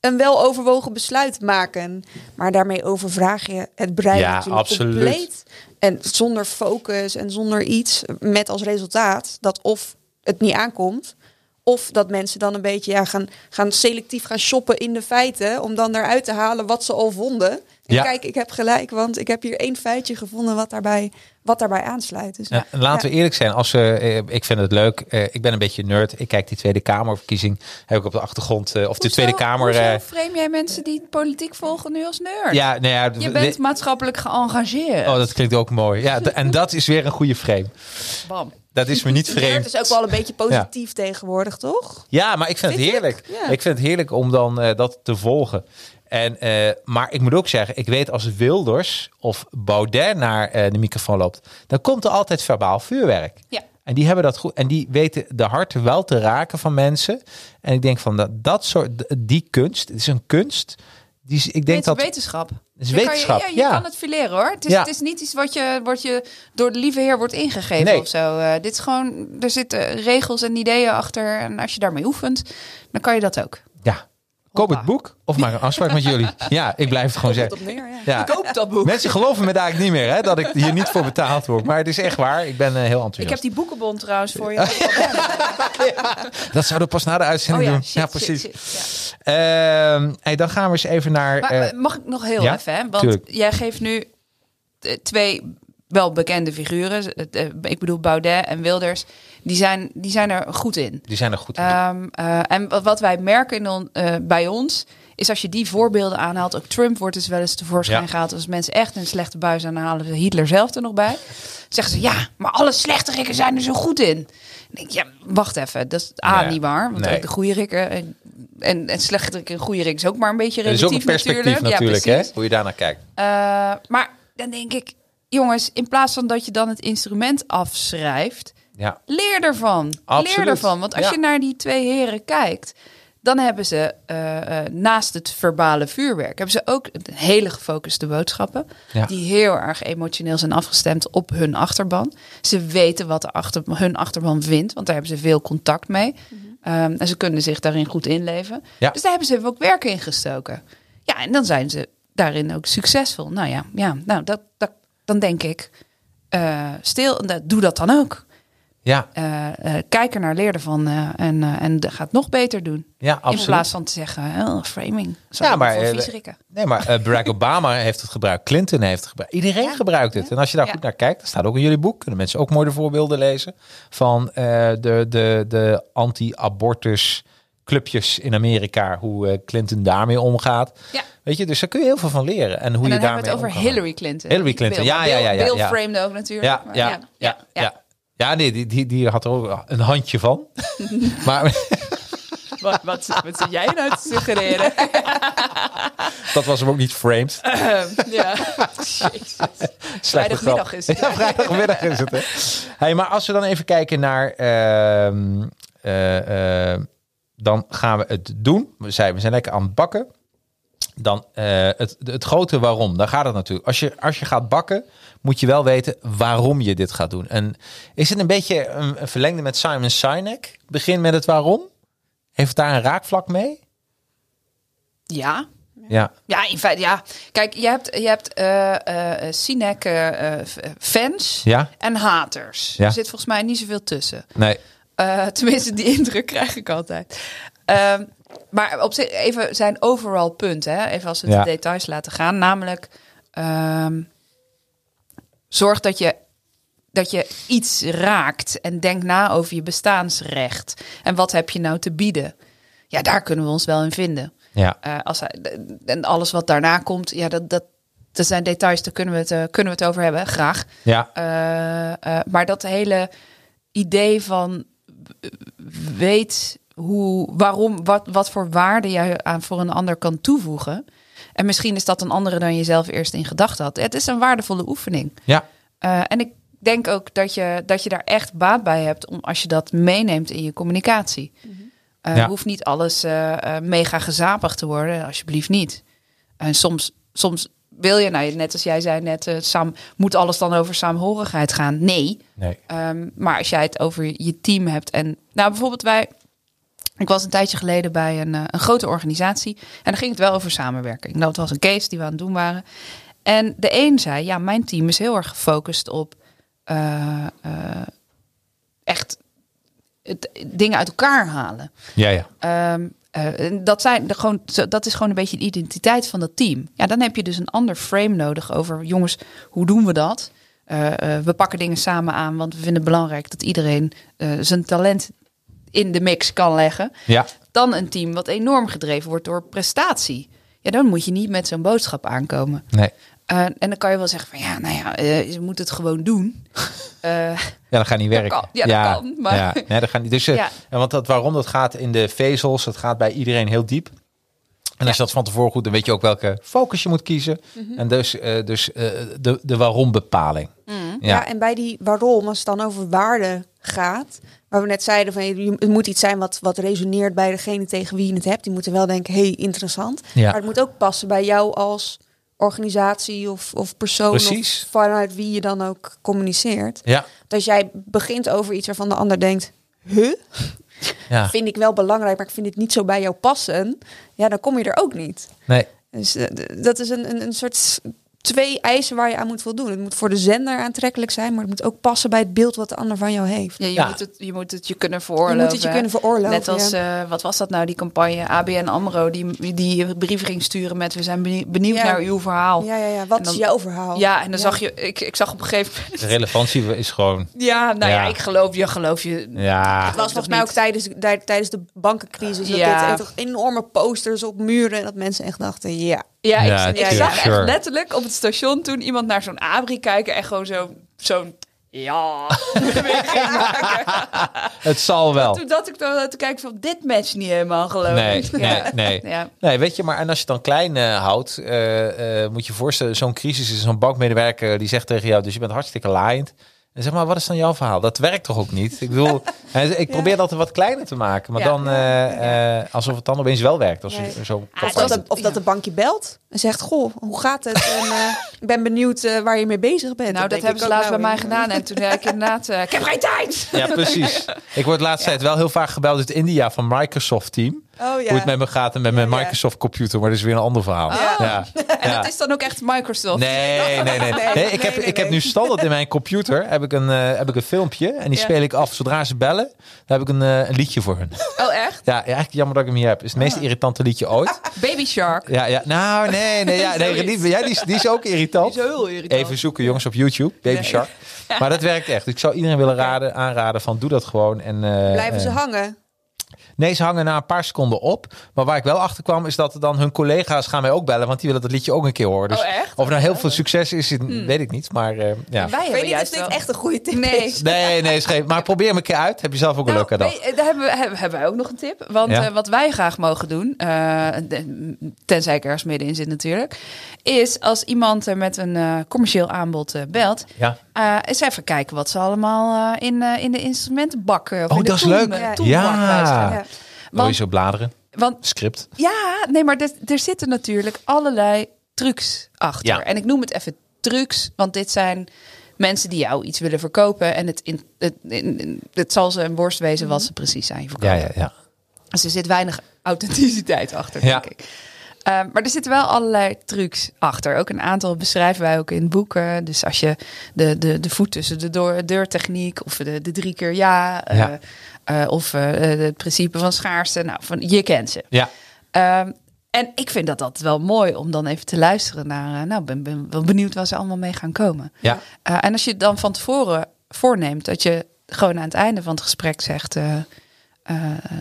een weloverwogen besluit maken. Maar daarmee overvraag je het brein Ja, natuurlijk absoluut. compleet. En zonder focus en zonder iets. Met als resultaat dat of het niet aankomt. Of dat mensen dan een beetje ja, gaan, gaan selectief gaan shoppen in de feiten. Om dan eruit te halen wat ze al vonden. En Ja. kijk, ik heb gelijk, want ik heb hier één feitje gevonden wat daarbij, wat daarbij aansluit. Dus, laten we eerlijk zijn, als we, eh, ik vind het leuk. eh, ik ben een beetje nerd. Ik kijk die Tweede Kamerverkiezing. Heb ik op de achtergrond. eh, of de Tweede Kamer. Hoezo frame jij mensen die politiek volgen nu als nerd? ja, nou ja, Je bent maatschappelijk geëngageerd. Oh, dat klinkt ook mooi. Ja, en dat is weer een goede frame. Bam. Dat is me niet Het vreemd. is ook wel een beetje positief tegenwoordig, toch? Ja, maar ik vind het Vind heerlijk. Ja. Ik vind het heerlijk om dan eh, dat te volgen. En, eh, maar ik moet ook zeggen, ik weet als Wilders of Baudet naar eh, de microfoon loopt, dan komt er altijd verbaal vuurwerk. Ja. En die hebben dat goed. En die weten de harten wel te raken van mensen. En ik denk van dat, dat soort, die kunst, het is een kunst. Die, ik denk het dat. wetenschap. Is Je kan je- wetenschap, ja, je kan het fileren hoor. Het is, het is niet iets wat je, wat je door de lieve heer wordt ingegeven Nee. of zo. Eh, dit is gewoon, er zitten regels en ideeën achter. En als je daarmee oefent, dan kan je dat ook. Ja. Koop het boek of maak een afspraak met jullie. Ja, ik blijf het gewoon zeggen. neer, ja. Ja. Koop dat boek. Mensen geloven me daar eigenlijk niet meer, hè, dat ik hier niet voor betaald word. Maar het is echt waar. Ik ben eh, heel enthousiast. Ik heb die boekenbon trouwens voor je. Dat zouden we pas na de uitzending Oh ja, doen. shit, ja, precies. shit, ja. Ehm, hey, dan gaan we eens even naar. Maar eh, mag ik nog heel ja, even, hè? Want tuurlijk. jij geeft nu eh, twee wel bekende figuren. Eh, Ik bedoel Baudet en Wilders. Die zijn, die zijn er goed in. die zijn er goed in. Ehm, eh, en wat, wat wij merken in on- eh, bij ons, is als je die voorbeelden aanhaalt, ook Trump wordt dus wel eens tevoorschijn Ja. gehaald. Als mensen echt een slechte buis aanhalen, Hitler zelf er nog bij. Zeggen ze, ja, maar alle slechte rikken zijn er zo goed in. Dan denk ik, ja, wacht even, dat is A, Nee. niet waar. Want Nee. ook de goede rikken en, en, en slechte rikken en goede rikken is ook maar een beetje is relatief ook een perspectief natuurlijk. natuurlijk, Ja, hè? Hoe je daarnaar kijkt. Maar dan denk ik, jongens, in plaats van dat je dan het instrument afschrijft, Ja. leer ervan. Absoluut. Leer ervan. Want als Ja. je naar die twee heren kijkt, dan hebben ze eh, eh, naast het verbale vuurwerk, hebben ze ook een hele gefocuste boodschappen. Ja. Die heel erg emotioneel zijn afgestemd op hun achterban. Ze weten wat de achter, hun achterban vindt, want daar hebben ze veel contact mee. Ehm, en ze kunnen zich daarin goed inleven. Ja. Dus daar hebben ze ook werk in gestoken. Ja, en dan zijn ze daarin ook succesvol. Nou ja, ja nou, dat, dat, dan denk ik, eh, stil, doe dat dan ook. Ja, Eh, eh, kijk er naar, leer ervan eh, en, en ga het nog beter doen. ja, In absoluut. plaats van te zeggen, oh, framing. Zo Ja, maar. Nee, maar Barack Obama heeft het gebruikt. Clinton heeft het gebruikt. Iedereen Ja. gebruikt het. En als je daar Ja. goed naar kijkt, dat staat ook in jullie boek. Kunnen mensen ook mooie voorbeelden lezen van de, de, de anti-abortus clubjes in Amerika. Hoe eh, Clinton daarmee omgaat. Ja. Weet je, dus daar kun je heel veel van leren. En hoe en je dan hebben daarmee we het over. Hillary Clinton. Hillary Clinton, Bill. ja, ja, ja, ja, Bill ja. framed ook natuurlijk. Ja, maar ja, ja, ja. Ja, nee, die, die, die had er ook een handje van. maar Wat, wat, wat zit jij nou te suggereren? dat was hem ook niet framed. ja. Jezus. Slechte Vrijdagmiddag grap. is het. Ja, vrijdagmiddag is het. Hè. Hey, maar als we dan even kijken naar... ehm, eh, eh, dan gaan we het doen. We zijn, we zijn lekker aan het bakken. Dan eh, het, het grote waarom. Daar gaat het natuurlijk. Als je, als je gaat bakken, moet je wel weten waarom je dit gaat doen. En is het een beetje een, een verlengde met Simon Sinek? Begin met het waarom. Heeft het daar een raakvlak mee? Ja. Ja. Ja, in feite, ja. Kijk, je hebt, je hebt eh eh Sinek fans Ja? en haters. Ja. Er zit volgens mij niet zoveel tussen. Nee. Eh, tenminste, die indruk krijg ik altijd. Ehm, maar op zich, even zijn overall punt, hè? even als we Ja. de details laten gaan. Namelijk, ehm, zorg dat je, dat je iets raakt en denk na over je bestaansrecht. En wat heb je nou te bieden? Ja, daar kunnen we ons wel in vinden. Ja. Eh, als hij, en alles wat daarna komt, ja, dat, dat, dat zijn details, daar kunnen we het, eh, kunnen we het over hebben, graag. Ja. Maar dat hele idee van weet hoe, waarom, wat, wat voor waarde jij aan voor een ander kan toevoegen. En misschien is dat een andere dan je zelf eerst in gedachten had. Het is een waardevolle oefening. Ja. Eh, en ik denk ook dat je, dat je daar echt baat bij hebt om, als je dat meeneemt in je communicatie. Ja. Hoeft niet alles eh, mega gezapig te worden, alsjeblieft niet. En soms, soms wil je, nou, net als jij zei net, eh, saam, moet alles dan over saamhorigheid gaan? Nee. Nee. Ehm, maar als jij het over je team hebt en, nou, bijvoorbeeld wij. Ik was een tijdje geleden bij een, eh, een grote organisatie en dan ging het wel over samenwerking. Dat was een case die we aan het doen waren. En de een zei, ja, mijn team is heel erg gefocust op eh, echt het, dingen uit elkaar halen. Ja, ja. Ehm, en dat, zijn de, gewoon, dat is gewoon een beetje de identiteit van dat team. Ja, dan heb je dus een ander frame nodig over, jongens, hoe doen we dat? Eh, eh, we pakken dingen samen aan, want we vinden het belangrijk dat iedereen zijn talent in de mix kan leggen. Ja, Dan een team wat enorm gedreven wordt door prestatie. Ja, dan moet je niet met zo'n boodschap aankomen. nee. Eh, en dan kan je wel zeggen van ja, nou ja, eh, ze moeten het gewoon doen. Eh, Ja, dat gaat niet werken. kan. Ja, dat kan, maar- Ja, nee, dat gaat niet. Dus, eh, Ja. en want dat, waarom dat gaat in de vezels, het gaat bij iedereen heel diep. En als je dat van tevoren goed, dan weet je ook welke focus je moet kiezen. Mhm. En dus, eh, dus eh, de, de waarom bepaling. Mhm. Ja. en bij die waarom, als het dan over waarde gaat, waar we net zeiden van je- het moet iets zijn wat, wat resoneert bij degene tegen wie je het hebt. Die moeten wel denken, hey, interessant. Ja. Maar het moet ook passen bij jou als organisatie of, of persoon Precies. of vanuit wie je dan ook communiceert. Ja. Als jij begint over iets waarvan de ander denkt, huh? ja. Vind ik wel belangrijk, maar ik vind het niet zo bij jou passen. Ja, dan kom je er ook niet. Nee. Dus eh, dat is een, een, een soort twee eisen waar je aan moet voldoen. Het moet voor de zender aantrekkelijk zijn, maar het moet ook passen bij het beeld wat de ander van jou heeft. ja, je, Ja. Moet het, je moet het je kunnen Je veroorloven. moet het je kunnen veroorloven. Net als, ja. eh, wat was dat nou, die campagne ABN AMRO, die, die brief ging sturen met we zijn benie- benieuwd Ja. naar uw verhaal. ja, ja, ja. Wat dan- is jouw verhaal? Ja, en dan zag je, ik, ik zag op een gegeven moment, De relevantie is gewoon. ja, nou ja, Ja. ik geloof je, geloof je. Ja. Het was volgens mij ook tijdens, tij- tijdens de bankencrisis. Dat Ja. dit, en toch enorme posters op muren. En dat mensen echt dachten, ja. Ja, ik, Ja, ik zag sure. echt letterlijk op het station toen iemand naar zo'n abri kijken en gewoon zo, zo'n ja. Het zal wel. Toen dacht ik dan te kijken van dit match niet helemaal geloof Nee, ik. nee, nee. Ja. Nee, weet je, maar en als je het dan klein eh, houdt, eh, eh, moet je je voorstellen, zo'n crisis is zo'n bankmedewerker die zegt tegen jou, dus je bent hartstikke laaiend. En zeg maar, wat is dan jouw verhaal? Dat werkt toch ook niet? Ik bedoel, ik probeer dat wat kleiner te maken, maar Ja. dan eh, eh, alsof het dan opeens wel werkt. Als Ja. je zo Ah, Of dat dat, de, of dat ja. de bankje belt en zegt, goh, hoe gaat het? En eh, ik ben benieuwd eh, waar je mee bezig bent. Nou, dat denk hebben ik ze laatst bij mij gedaan. En toen zei ik inderdaad, eh, ik heb geen tijd. Ja, precies. Ik word de laatste tijd wel heel vaak gebeld uit India van Microsoft team. Oh ja. Hoe het met me gaat en met mijn Ja, ja. Microsoft computer, maar dat is weer een ander verhaal. Oh. Ja. En Ja. dat is dan ook echt Microsoft. Nee, nee, nee. nee. Nee, ik heb, nee, ik heb nu standaard in mijn computer heb ik een, eh, heb ik een filmpje en die Ja. speel ik af zodra ze bellen. Dan heb ik een, eh, een liedje voor hun. Oh, echt? Ja, ja, eigenlijk jammer dat ik hem hier heb. Het is het meest Ah. irritante liedje ooit. Baby Shark. Ja, ja. Nou, nee, nee, ja, nee die, ja, die, is, die is ook irritant. Die is heel irritant. Even zoeken, jongens, op YouTube. Baby Nee. Shark. Maar dat werkt echt. Ik zou iedereen willen raden, aanraden van doe dat gewoon. En, eh, Blijven ze hangen? Nee, ze hangen na een paar seconden op. Maar waar ik wel achter kwam, is dat dan hun collega's gaan mij ook bellen. Want die willen dat liedje ook een keer horen. Dus Oh, echt? of er nou heel veel succes is, weet ik niet. Maar eh, ja. Wij Ik hebben weet niet of juist echt een goede tip Nee. is. Nee, nee, scheef. Maar probeer hem een keer uit. Heb je zelf ook een Nou, leuke dag. nee, daar hebben, we, hebben, hebben wij ook nog een tip. Want Ja. eh, wat wij graag mogen doen, eh, tenzij ik ergens middenin zit natuurlijk, is als iemand er met een commercieel aanbod belt, Ja. eh, eens even kijken wat ze allemaal eh, in, in de instrumentenbak of Oh, in de dat is leuk. Ja. Ja. Zo bladeren? want Script. ja, nee, maar er, er zitten natuurlijk allerlei trucs achter. Ja. En ik noem het even trucs, want dit zijn mensen die jou iets willen verkopen. En het, in, het, in- het zal ze een worst wezen wat ze precies aan je verkopen. Ja, ja, ja. Dus er zit weinig authenticiteit achter, Ja. denk ik. Ehm, maar er zitten wel allerlei trucs achter. Ook een aantal beschrijven wij ook in boeken. Dus als je de, de, de voet tussen de door, deurtechniek of de, de drie keer ja, eh, Ja. Eh, of eh, het principe van schaarste. Nou, van, je kent ze. Ja. Ehm, en ik vind dat altijd wel mooi om dan even te luisteren naar. eh, nou, ben, ben wel benieuwd waar ze allemaal mee gaan komen. Ja. Eh, en als je dan van tevoren voorneemt dat je gewoon aan het einde van het gesprek zegt: eh eh,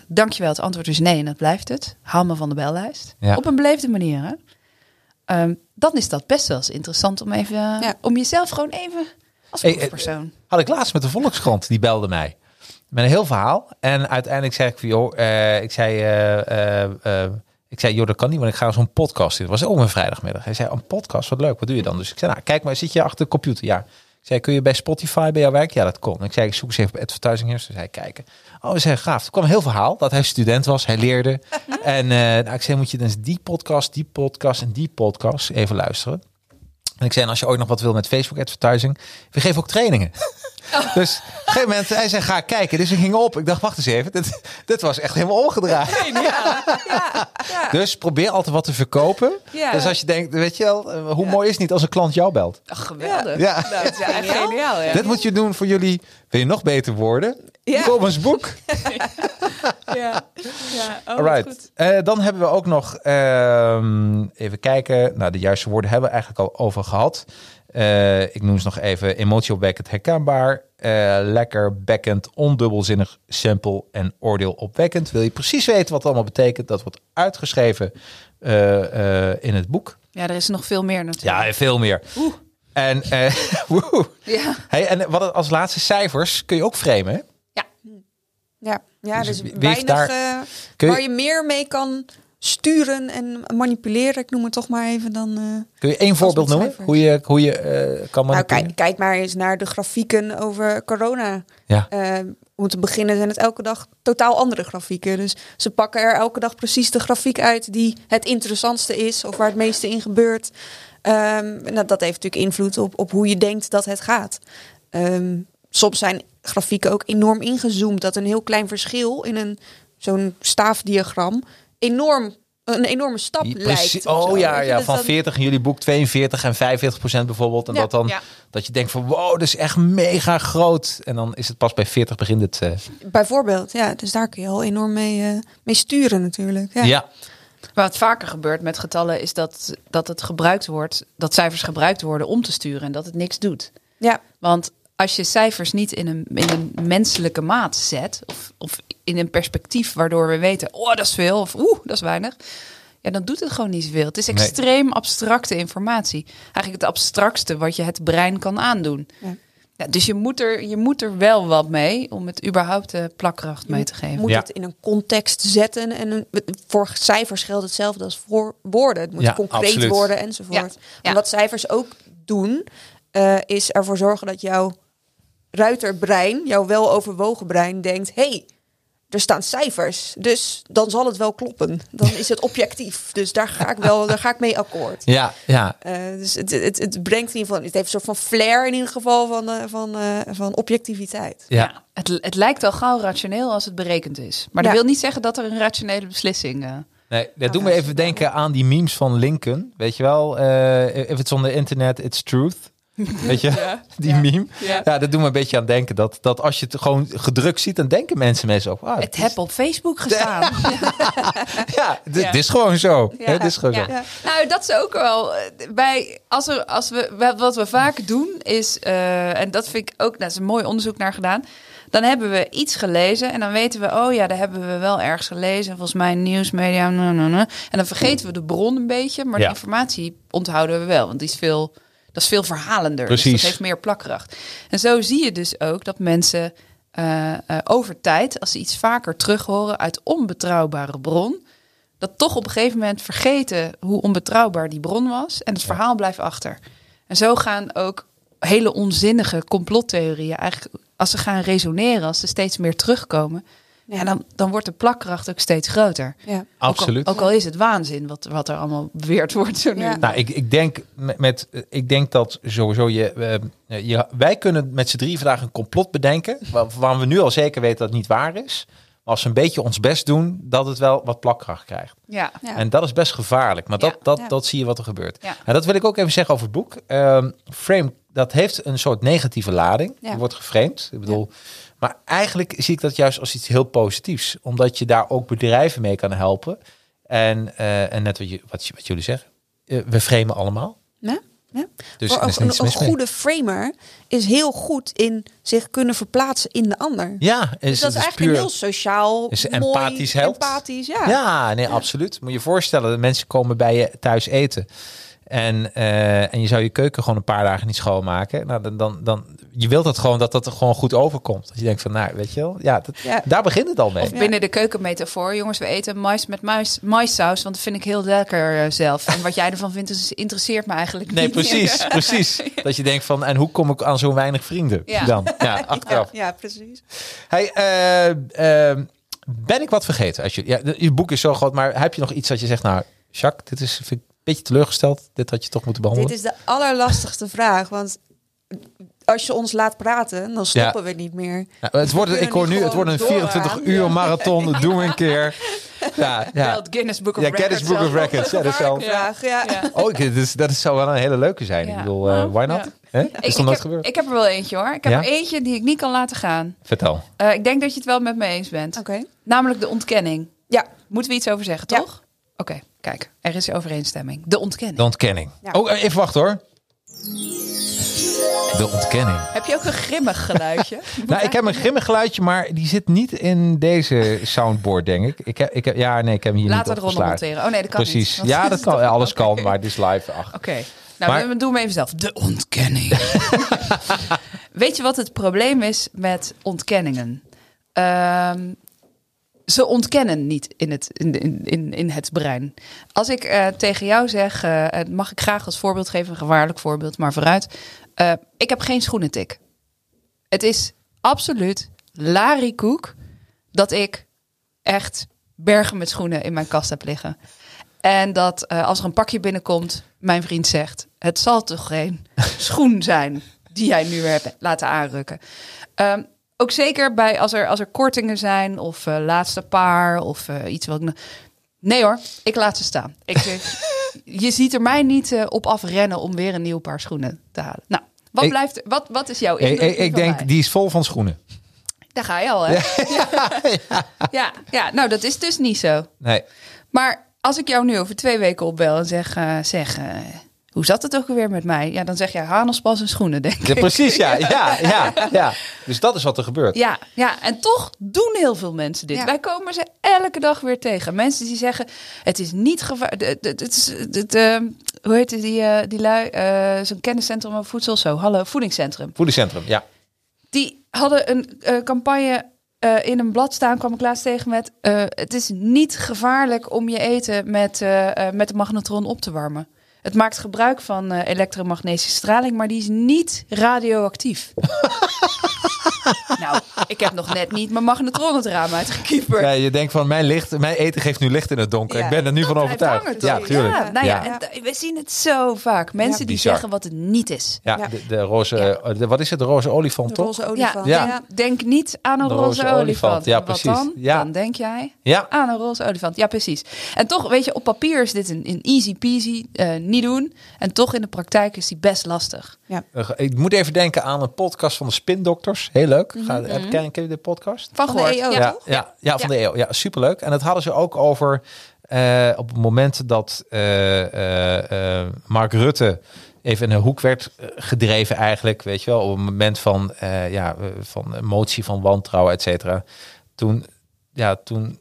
Dankjewel, het antwoord is nee en dat blijft het. Haal me van de bellijst. Ja. Op een beleefde manier. Hè? Ehm, dan is dat best wel eens interessant om even Ja. om jezelf gewoon even als Hey, eh, proefpersoon. Had ik laatst met de Volkskrant, die belde mij. Met een heel verhaal. En uiteindelijk zei ik van, joh, eh, ik zei, eh, ik zei, joh, dat kan niet, want ik ga zo'n podcast in. Dat was ook een vrijdagmiddag. Hij zei, een podcast, wat leuk, wat doe je dan? Dus ik zei, nou, kijk maar, zit je achter de computer? Ja. Ik zei, kun je bij Spotify bij jouw werk? Ja, dat kon. Ik zei, ik zoek eens even op Advertising Heroes. Dus hij kijken. Oh, we zei, gaaf. Er kwam een heel verhaal dat hij student was, hij leerde. en nou, ik zei, moet je eens die podcast, die podcast en die podcast even luisteren. En ik zei, en als je ooit nog wat wil met Facebook advertising, we geven ook trainingen. Dus op een gegeven moment, hij zei, ga kijken. Dus ik ging op. Ik dacht, wacht eens even. Dit, dit was echt helemaal omgedraaid. Ja. Ja. Dus probeer altijd wat te verkopen. Ja. Dus als je denkt, weet je wel, eh, hoe mooi is het niet als een klant jou belt? Ach, geweldig. Ja. Nou, dat is echt Geniaal. geniaal. Ja. Dit moet je doen voor jullie. Wil je nog beter worden? Ja. Boek. Ja. Ja. Oh, Alright. goed. Eh, dan hebben we ook nog, ehm, even kijken. Nou, de juiste woorden hebben we eigenlijk al over gehad. Eh, ik noem ze nog even emotieopwekkend herkenbaar. eh, lekker, bekkend, ondubbelzinnig, simpel en oordeelopwekkend. Wil je precies weten wat het allemaal betekent? Dat wordt uitgeschreven eh, eh, in het boek. Ja, er is nog veel meer natuurlijk. Ja, veel meer. En, eh. Ja. hey, en wat als laatste cijfers kun je ook framen. Ja, ja Dus dus, weinig daar- eh, je- waar je meer mee kan sturen en manipuleren. Ik noem het toch maar even dan. eh, Kun je één voorbeeld noemen? Hoe je, hoe je eh, kan nou, manipuleren? kijk, kijk maar eens naar de grafieken over corona. Ja. Om te beginnen zijn het elke dag totaal andere grafieken. Dus ze pakken er elke dag precies de grafiek uit die het interessantste is of waar het meeste in gebeurt. Ehm, nou, dat heeft natuurlijk invloed op, op hoe je denkt dat het gaat. Ehm, soms zijn grafieken ook enorm ingezoomd. Dat een heel klein verschil in een zo'n staafdiagram enorm een enorme stap Precies. lijkt. Oh zo, ja, ja van dan- 40 in jullie boek 42 en 45 procent bijvoorbeeld. En Ja, dat dan ja. dat je denkt van wow, dat is echt mega groot. En dan is het pas bij 40 begint het. eh, Bijvoorbeeld, ja. Dus daar kun je al enorm mee, eh, mee sturen natuurlijk. Ja. ja. Maar wat vaker gebeurt met getallen is dat, dat het gebruikt wordt, dat cijfers gebruikt worden om te sturen en dat het niks doet. ja. Want als je cijfers niet in een, in een menselijke maat zet, of, of in een perspectief waardoor we weten, oh dat is veel, of oeh dat is weinig, ja, dan doet het gewoon niet zoveel. Het is Nee. extreem abstracte informatie. Eigenlijk het abstractste wat je het brein kan aandoen. Ja. Ja, dus je moet, er, je moet er wel wat mee om het überhaupt de plakkracht mee te Je geven. moet Ja. het in een context zetten. En een, voor cijfers geldt hetzelfde als voor woorden. Het moet Ja, concreet absoluut. worden enzovoort. Ja. En wat cijfers ook doen, eh, is ervoor zorgen dat jouw ruiterbrein, jouw weloverwogen brein, denkt... hey, er staan cijfers, dus dan zal het wel kloppen. Dan is het objectief. Dus daar ga ik wel daar ga ik mee akkoord. Ja, ja. Eh, dus het, het, het brengt in ieder geval, het heeft een soort van flair in ieder geval van, eh, van, eh, van objectiviteit. ja. Ja, het, het lijkt al gauw rationeel als het berekend is. Maar dat Ja. wil niet zeggen dat er een rationele beslissing... eh, Nee, dat doet me even denken aan die memes van Lincoln. Weet je wel, eh if it's on the internet, it's truth. Weet je, Ja, die ja. meme. Ja. Ja. dat doet me een beetje aan denken. Dat, dat als je het gewoon gedrukt ziet, dan denken mensen mensen ook. Ah, Het heb op Facebook gestaan. Ja, dit, Ja. dit is gewoon zo. Dit is gewoon Ja. zo. Ja. Nou, dat is ook wel. eh, Bij, als we, als we, wa- wat we vaak doen is, eh, en dat vind ik ook, daar is een mooi onderzoek naar gedaan. Dan hebben we iets gelezen en dan weten we, oh ja, daar hebben we wel ergens gelezen. Volgens mij nieuwsmedia. nou, nou, nou. En dan vergeten we de bron een beetje, maar Ja. de informatie onthouden we wel, want die is veel, dat is veel verhalender. Dus Precies. dat heeft meer plakkracht. En zo zie je dus ook dat mensen eh, eh, over tijd, als ze iets vaker terughoren uit onbetrouwbare bron, dat toch op een gegeven moment vergeten hoe onbetrouwbaar die bron was. En het verhaal blijft achter. En zo gaan ook hele onzinnige complottheorieën eigenlijk, als ze gaan resoneren, als ze steeds meer terugkomen, ja. dan, dan wordt de plakkracht ook steeds groter. Ja. Absoluut. Ook al, ook al is het waanzin wat, wat er allemaal beweerd wordt zo nu. Ja. Nou, ik, ik, denk met, met, eh, ik denk dat sowieso je, eh, je... Wij kunnen met z'n drie vandaag een complot bedenken... waar- waarvan we nu al zeker weten dat het niet waar is. Maar als we een beetje ons best doen, dat het wel wat plakkracht krijgt. Ja. Ja. En dat is best gevaarlijk. Maar dat, Ja. dat, Ja. dat zie je wat er gebeurt. Ja. En dat wil ik ook even zeggen over het boek. Ehm, frame, dat heeft een soort negatieve lading. Wordt geframed. Ik bedoel... Maar eigenlijk zie ik dat juist als iets heel positiefs. Omdat je daar ook bedrijven mee kan helpen. En, eh, en net wat, je, wat, je- wat jullie zeggen. eh, we framen allemaal. Ja? Ja. Dus is een, goede framer is heel goed in zich kunnen verplaatsen in de ander. Ja, is, dus dat is eigenlijk puur... heel sociaal, is mooi, empathisch held. empathisch, ja. Ja, nee, absoluut. Moet je je voorstellen, dat mensen komen bij je thuis eten. En, eh, en je zou je keuken gewoon een paar dagen niet schoonmaken. Nou, dan, dan, dan, je wilt dat gewoon dat dat er gewoon goed overkomt. Dat je denkt van, nou, weet je wel, ja, dat, Ja. daar begint het al mee. Of binnen de keukenmetafoor. Jongens, we eten mais met mais, maissaus, want dat vind ik heel lekker eh, zelf. En wat jij ervan vindt, is, interesseert me eigenlijk Nee, niet. precies, precies. Dat je denkt van, en hoe kom ik aan zo weinig vrienden Ja. dan? Ja, achteraf. Ja, precies. Hey, eh, ben ik wat vergeten? Als je, ja, je boek is zo groot, maar heb je nog iets dat je zegt, nou, Jacques, dit is vind ik een beetje teleurgesteld. Dit had je toch moeten behandelen. Dit is de allerlastigste vraag, want als je ons laat praten, dan stoppen we niet meer. Ja, het wordt, ik hoor nu het wordt een gewoon 24 doorgaan. uur marathon. Dat doen we een keer. Ja, ja. het Guinness Book of Ja, Records. Guinness Book of zelf. Records. Ja, dat is wel... Ja. Ja. Oh, ik- dat, is, dat is- zou wel een hele leuke zijn. Ja. Ik bedoel, eh, why not? Ja. Hè? Is ik heb, gebeurd? ik heb er wel eentje hoor. Ik heb Ja? er eentje die ik niet kan laten gaan. Vertel. Eh, ik denk dat je het wel met me eens bent. Oké. Namelijk de ontkenning. Ja. Moeten we iets over zeggen, Ja. toch? Oké, kijk. Er is overeenstemming. De ontkenning. De ontkenning. Ja. Oh, eh, even wachten hoor. De ontkenning. Heb je ook een grimmig geluidje? Nou, ik heb een grimmig geluidje, maar die zit niet in deze soundboard, denk ik. ik, heb, ik heb, ja, nee, ik heb hem hier Laten we niet eronder monteren. Oh nee, dat kan Precies. niet. Ja, dat kan. Alles kan, maar het is live. Ach. Oké. Nou, Maar- we doen hem even zelf. De ontkenning. Weet je wat het probleem is met ontkenningen? Ehm, ze ontkennen niet in het, in, in, in, het brein. Als ik eh, tegen jou zeg, eh, het mag ik graag als voorbeeld geven, een gevaarlijk voorbeeld, maar vooruit. Eh, ik heb geen schoenentik. Het is absoluut larikoek dat ik echt bergen met schoenen in mijn kast heb liggen. En dat eh, als er een pakje binnenkomt, mijn vriend zegt: Het zal toch geen schoen zijn die jij nu hebt laten aanrukken. Ehm, ook zeker bij als er, als er kortingen zijn of eh, laatste paar of eh, iets wat. Nee hoor, ik laat ze staan. Ik, zeg, je ziet er mij niet eh, op afrennen om weer een nieuw paar schoenen te halen. Nou, wat, Ik- blijft, wat, wat is jouw Ik, indruk ik, denk, mij? die is vol van schoenen. Daar ga je al, hè? Ja, ja. ja, nou dat is dus niet zo. Nee. Maar als ik jou nu over twee weken opbel en zeg, eh, zeg eh, hoe zat het ook alweer met mij? Ja, dan zeg jij Hanespas en schoenen, denk Ja, ik. precies, ja, ja, ja, ja. Dus dat is wat er gebeurt. Ja, ja, en toch doen heel veel mensen dit. Ja. Wij komen ze elke dag weer tegen. Mensen die zeggen, het is niet gevaarlijk. Het is, het, hoe heet het, die, eh, die lui? eh, Zo'n kenniscentrum over voedsel, zo. Hallo, voedingscentrum. Voedingscentrum, ja. Die hadden een eh, campagne eh, in een blad staan, kwam ik laatst tegen met... eh, het is niet gevaarlijk om je eten met, met de magnetron op te warmen. Het maakt gebruik van eh, elektromagnetische straling, maar die is niet radioactief. nou, ik heb nog net niet mijn magnetron het raam uitgekieperd. ja. Je denkt van, mijn, licht, mijn eten geeft nu licht in het donker. Ja. Ik ben er nu van overtuigd. hangen, Ja, toch? tuurlijk. Ja, nou ja, Ja. en we zien het zo vaak. Mensen die bizar. zeggen wat het niet is. Ja, Ja. De, de roze, eh, de, wat is het, de roze olifant, De toch? roze Ja, olifant. Ja. Denk, niet aan een roze, roze olifant. olifant, ja, precies. dan? Ja. Dan denk jij Ja. aan een roze olifant. Ja, precies. En toch, weet je, op papier is dit een, een easy peasy, eh, niet doen. En toch in de praktijk is die best lastig. Eh, Ik moet even denken aan een podcast van de Spindokters. Heel leuk. Ga, heb, ken, ken je de podcast? Van, Van de. EO, ja. ja, ja, ja, van de EO. Ja, superleuk. En dat hadden ze ook over eh, op het moment dat eh, eh, Mark Rutte even in een hoek werd gedreven eigenlijk, weet je wel, op het moment van, eh, ja, van motie van wantrouwen, et cetera. Toen, ja, toen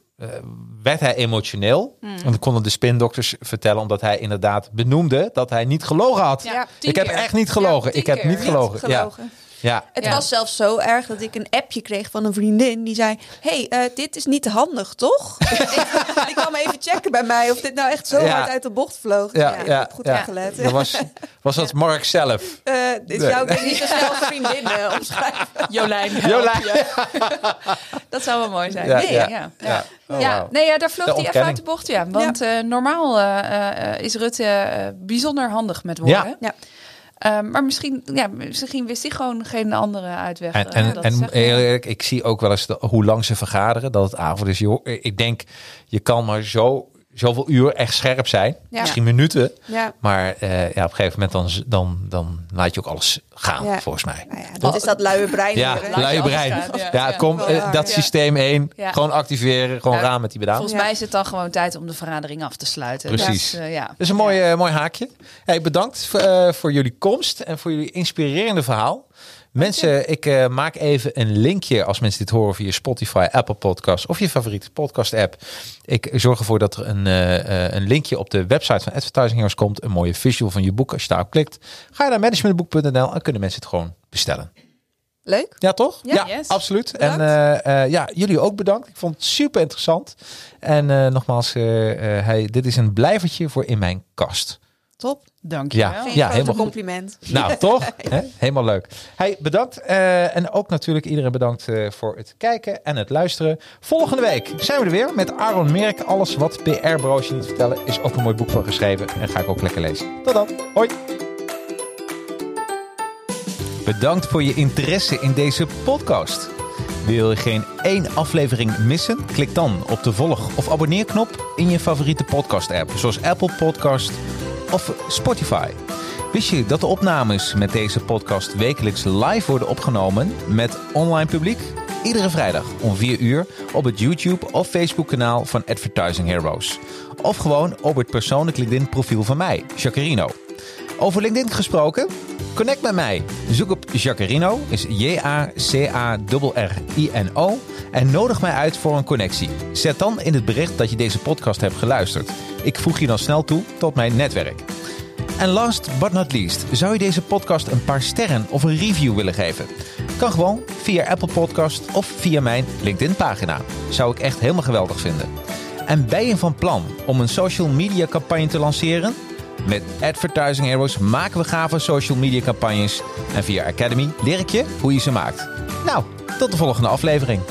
werd hij emotioneel. Hmm. En dan konden de spindokters vertellen, omdat hij inderdaad benoemde dat hij niet gelogen had. Ja, ik heb keer. echt niet gelogen. Ja, ik heb niet Niet gelogen. gelogen. Ja. Ja. Het Ja. was zelfs zo erg dat ik een appje kreeg van een vriendin die zei: hey, eh, dit is niet handig, toch? die kwam even checken bij mij of dit nou echt zo Ja. hard uit de bocht vloog. Ja, Ja, ik ja, heb goed ja. Dat was, was dat Mark zelf? Eh, dit zou ik niet zo snel als vriendin eh, omschrijven. Jolijn. Jolijn. Dat zou wel mooi zijn. Ja, nee, ja. ja. Ja. Ja. Oh, nee, ja, daar vloog hij even uit de bocht, ja. Want eh, normaal is Rutte bijzonder handig met woorden. Ja. Ja. Eh, maar misschien, ja, misschien wist hij gewoon geen andere uitweg. En, eh, en, en eerlijk, ik zie ook wel eens de- hoe lang ze vergaderen, dat het avond is. Joh, ik denk, je kan maar zo, zoveel uur echt scherp zijn. Ja. Misschien minuten. Ja. Maar eh, ja, op een gegeven moment dan, dan, dan laat je ook alles gaan, Ja. volgens mij. Nou ja, dat is dat luie brein. Ja, luie brein. Ja, kom, eh, dat systeem 1, Ja. gewoon activeren, gewoon Ja. raam met die bedaan. Volgens mij is het dan gewoon tijd om de vergadering af te sluiten. Precies. Dus, eh, ja. Dat is een mooi, mooi haakje. Hey, bedankt voor, eh, voor jullie komst en voor jullie inspirerende verhaal. Mensen, ik eh, maak even een linkje als mensen dit horen via Spotify, Apple Podcasts of je favoriete podcast app. Ik zorg ervoor dat er een, eh, eh, een linkje op de website van Advertising Heroes komt. Een mooie visual van je boek. Als je daarop klikt, ga je naar managementboek.nl en kunnen mensen het gewoon bestellen. Leuk. Ja, toch? Ja. Yes. absoluut. Bedankt. En ja, jullie ook bedankt. Ik vond het super interessant. En nogmaals, hij, dit is een blijvertje voor in mijn kast. Top. Dank je Ja. wel. Geen Ja, helemaal goed. compliment. Nou, toch? Hè? Helemaal leuk. Hey, bedankt. Eh, en ook natuurlijk iedereen bedankt eh, voor het kijken en het luisteren. Volgende week zijn we er weer met Aaron Merk. Alles wat PR-bureaus je niet vertellen is ook een mooi boek van geschreven. En ga ik ook lekker lezen. Tot dan. Hoi. Bedankt voor je interesse in deze podcast. Wil je geen één aflevering missen? Klik dan op de volg- of abonneerknop in je favoriete podcast-app, zoals Apple Podcast of Spotify. Wist je dat de opnames met deze podcast wekelijks live worden opgenomen met online publiek? Iedere vrijdag om 4 uur op het YouTube of Facebook kanaal van Advertising Heroes. Of gewoon op het persoonlijk LinkedIn profiel van mij, Jacarino. Over LinkedIn gesproken? Connect met mij. Zoek op Jacarino, is J-A-C-A-R-R-I-N-O. En nodig mij uit voor een connectie. Zet dan in het bericht dat je deze podcast hebt geluisterd. Ik voeg je dan snel toe tot mijn netwerk. En last but not least, zou je deze podcast een paar sterren of een review willen geven? Kan gewoon via Apple Podcast of via mijn LinkedIn pagina. Zou ik echt helemaal geweldig vinden. En ben je van plan om een social media campagne te lanceren? Met Advertising Heroes maken we gave social media campagnes. En via Academy leer ik je hoe je ze maakt. Nou, tot de volgende aflevering.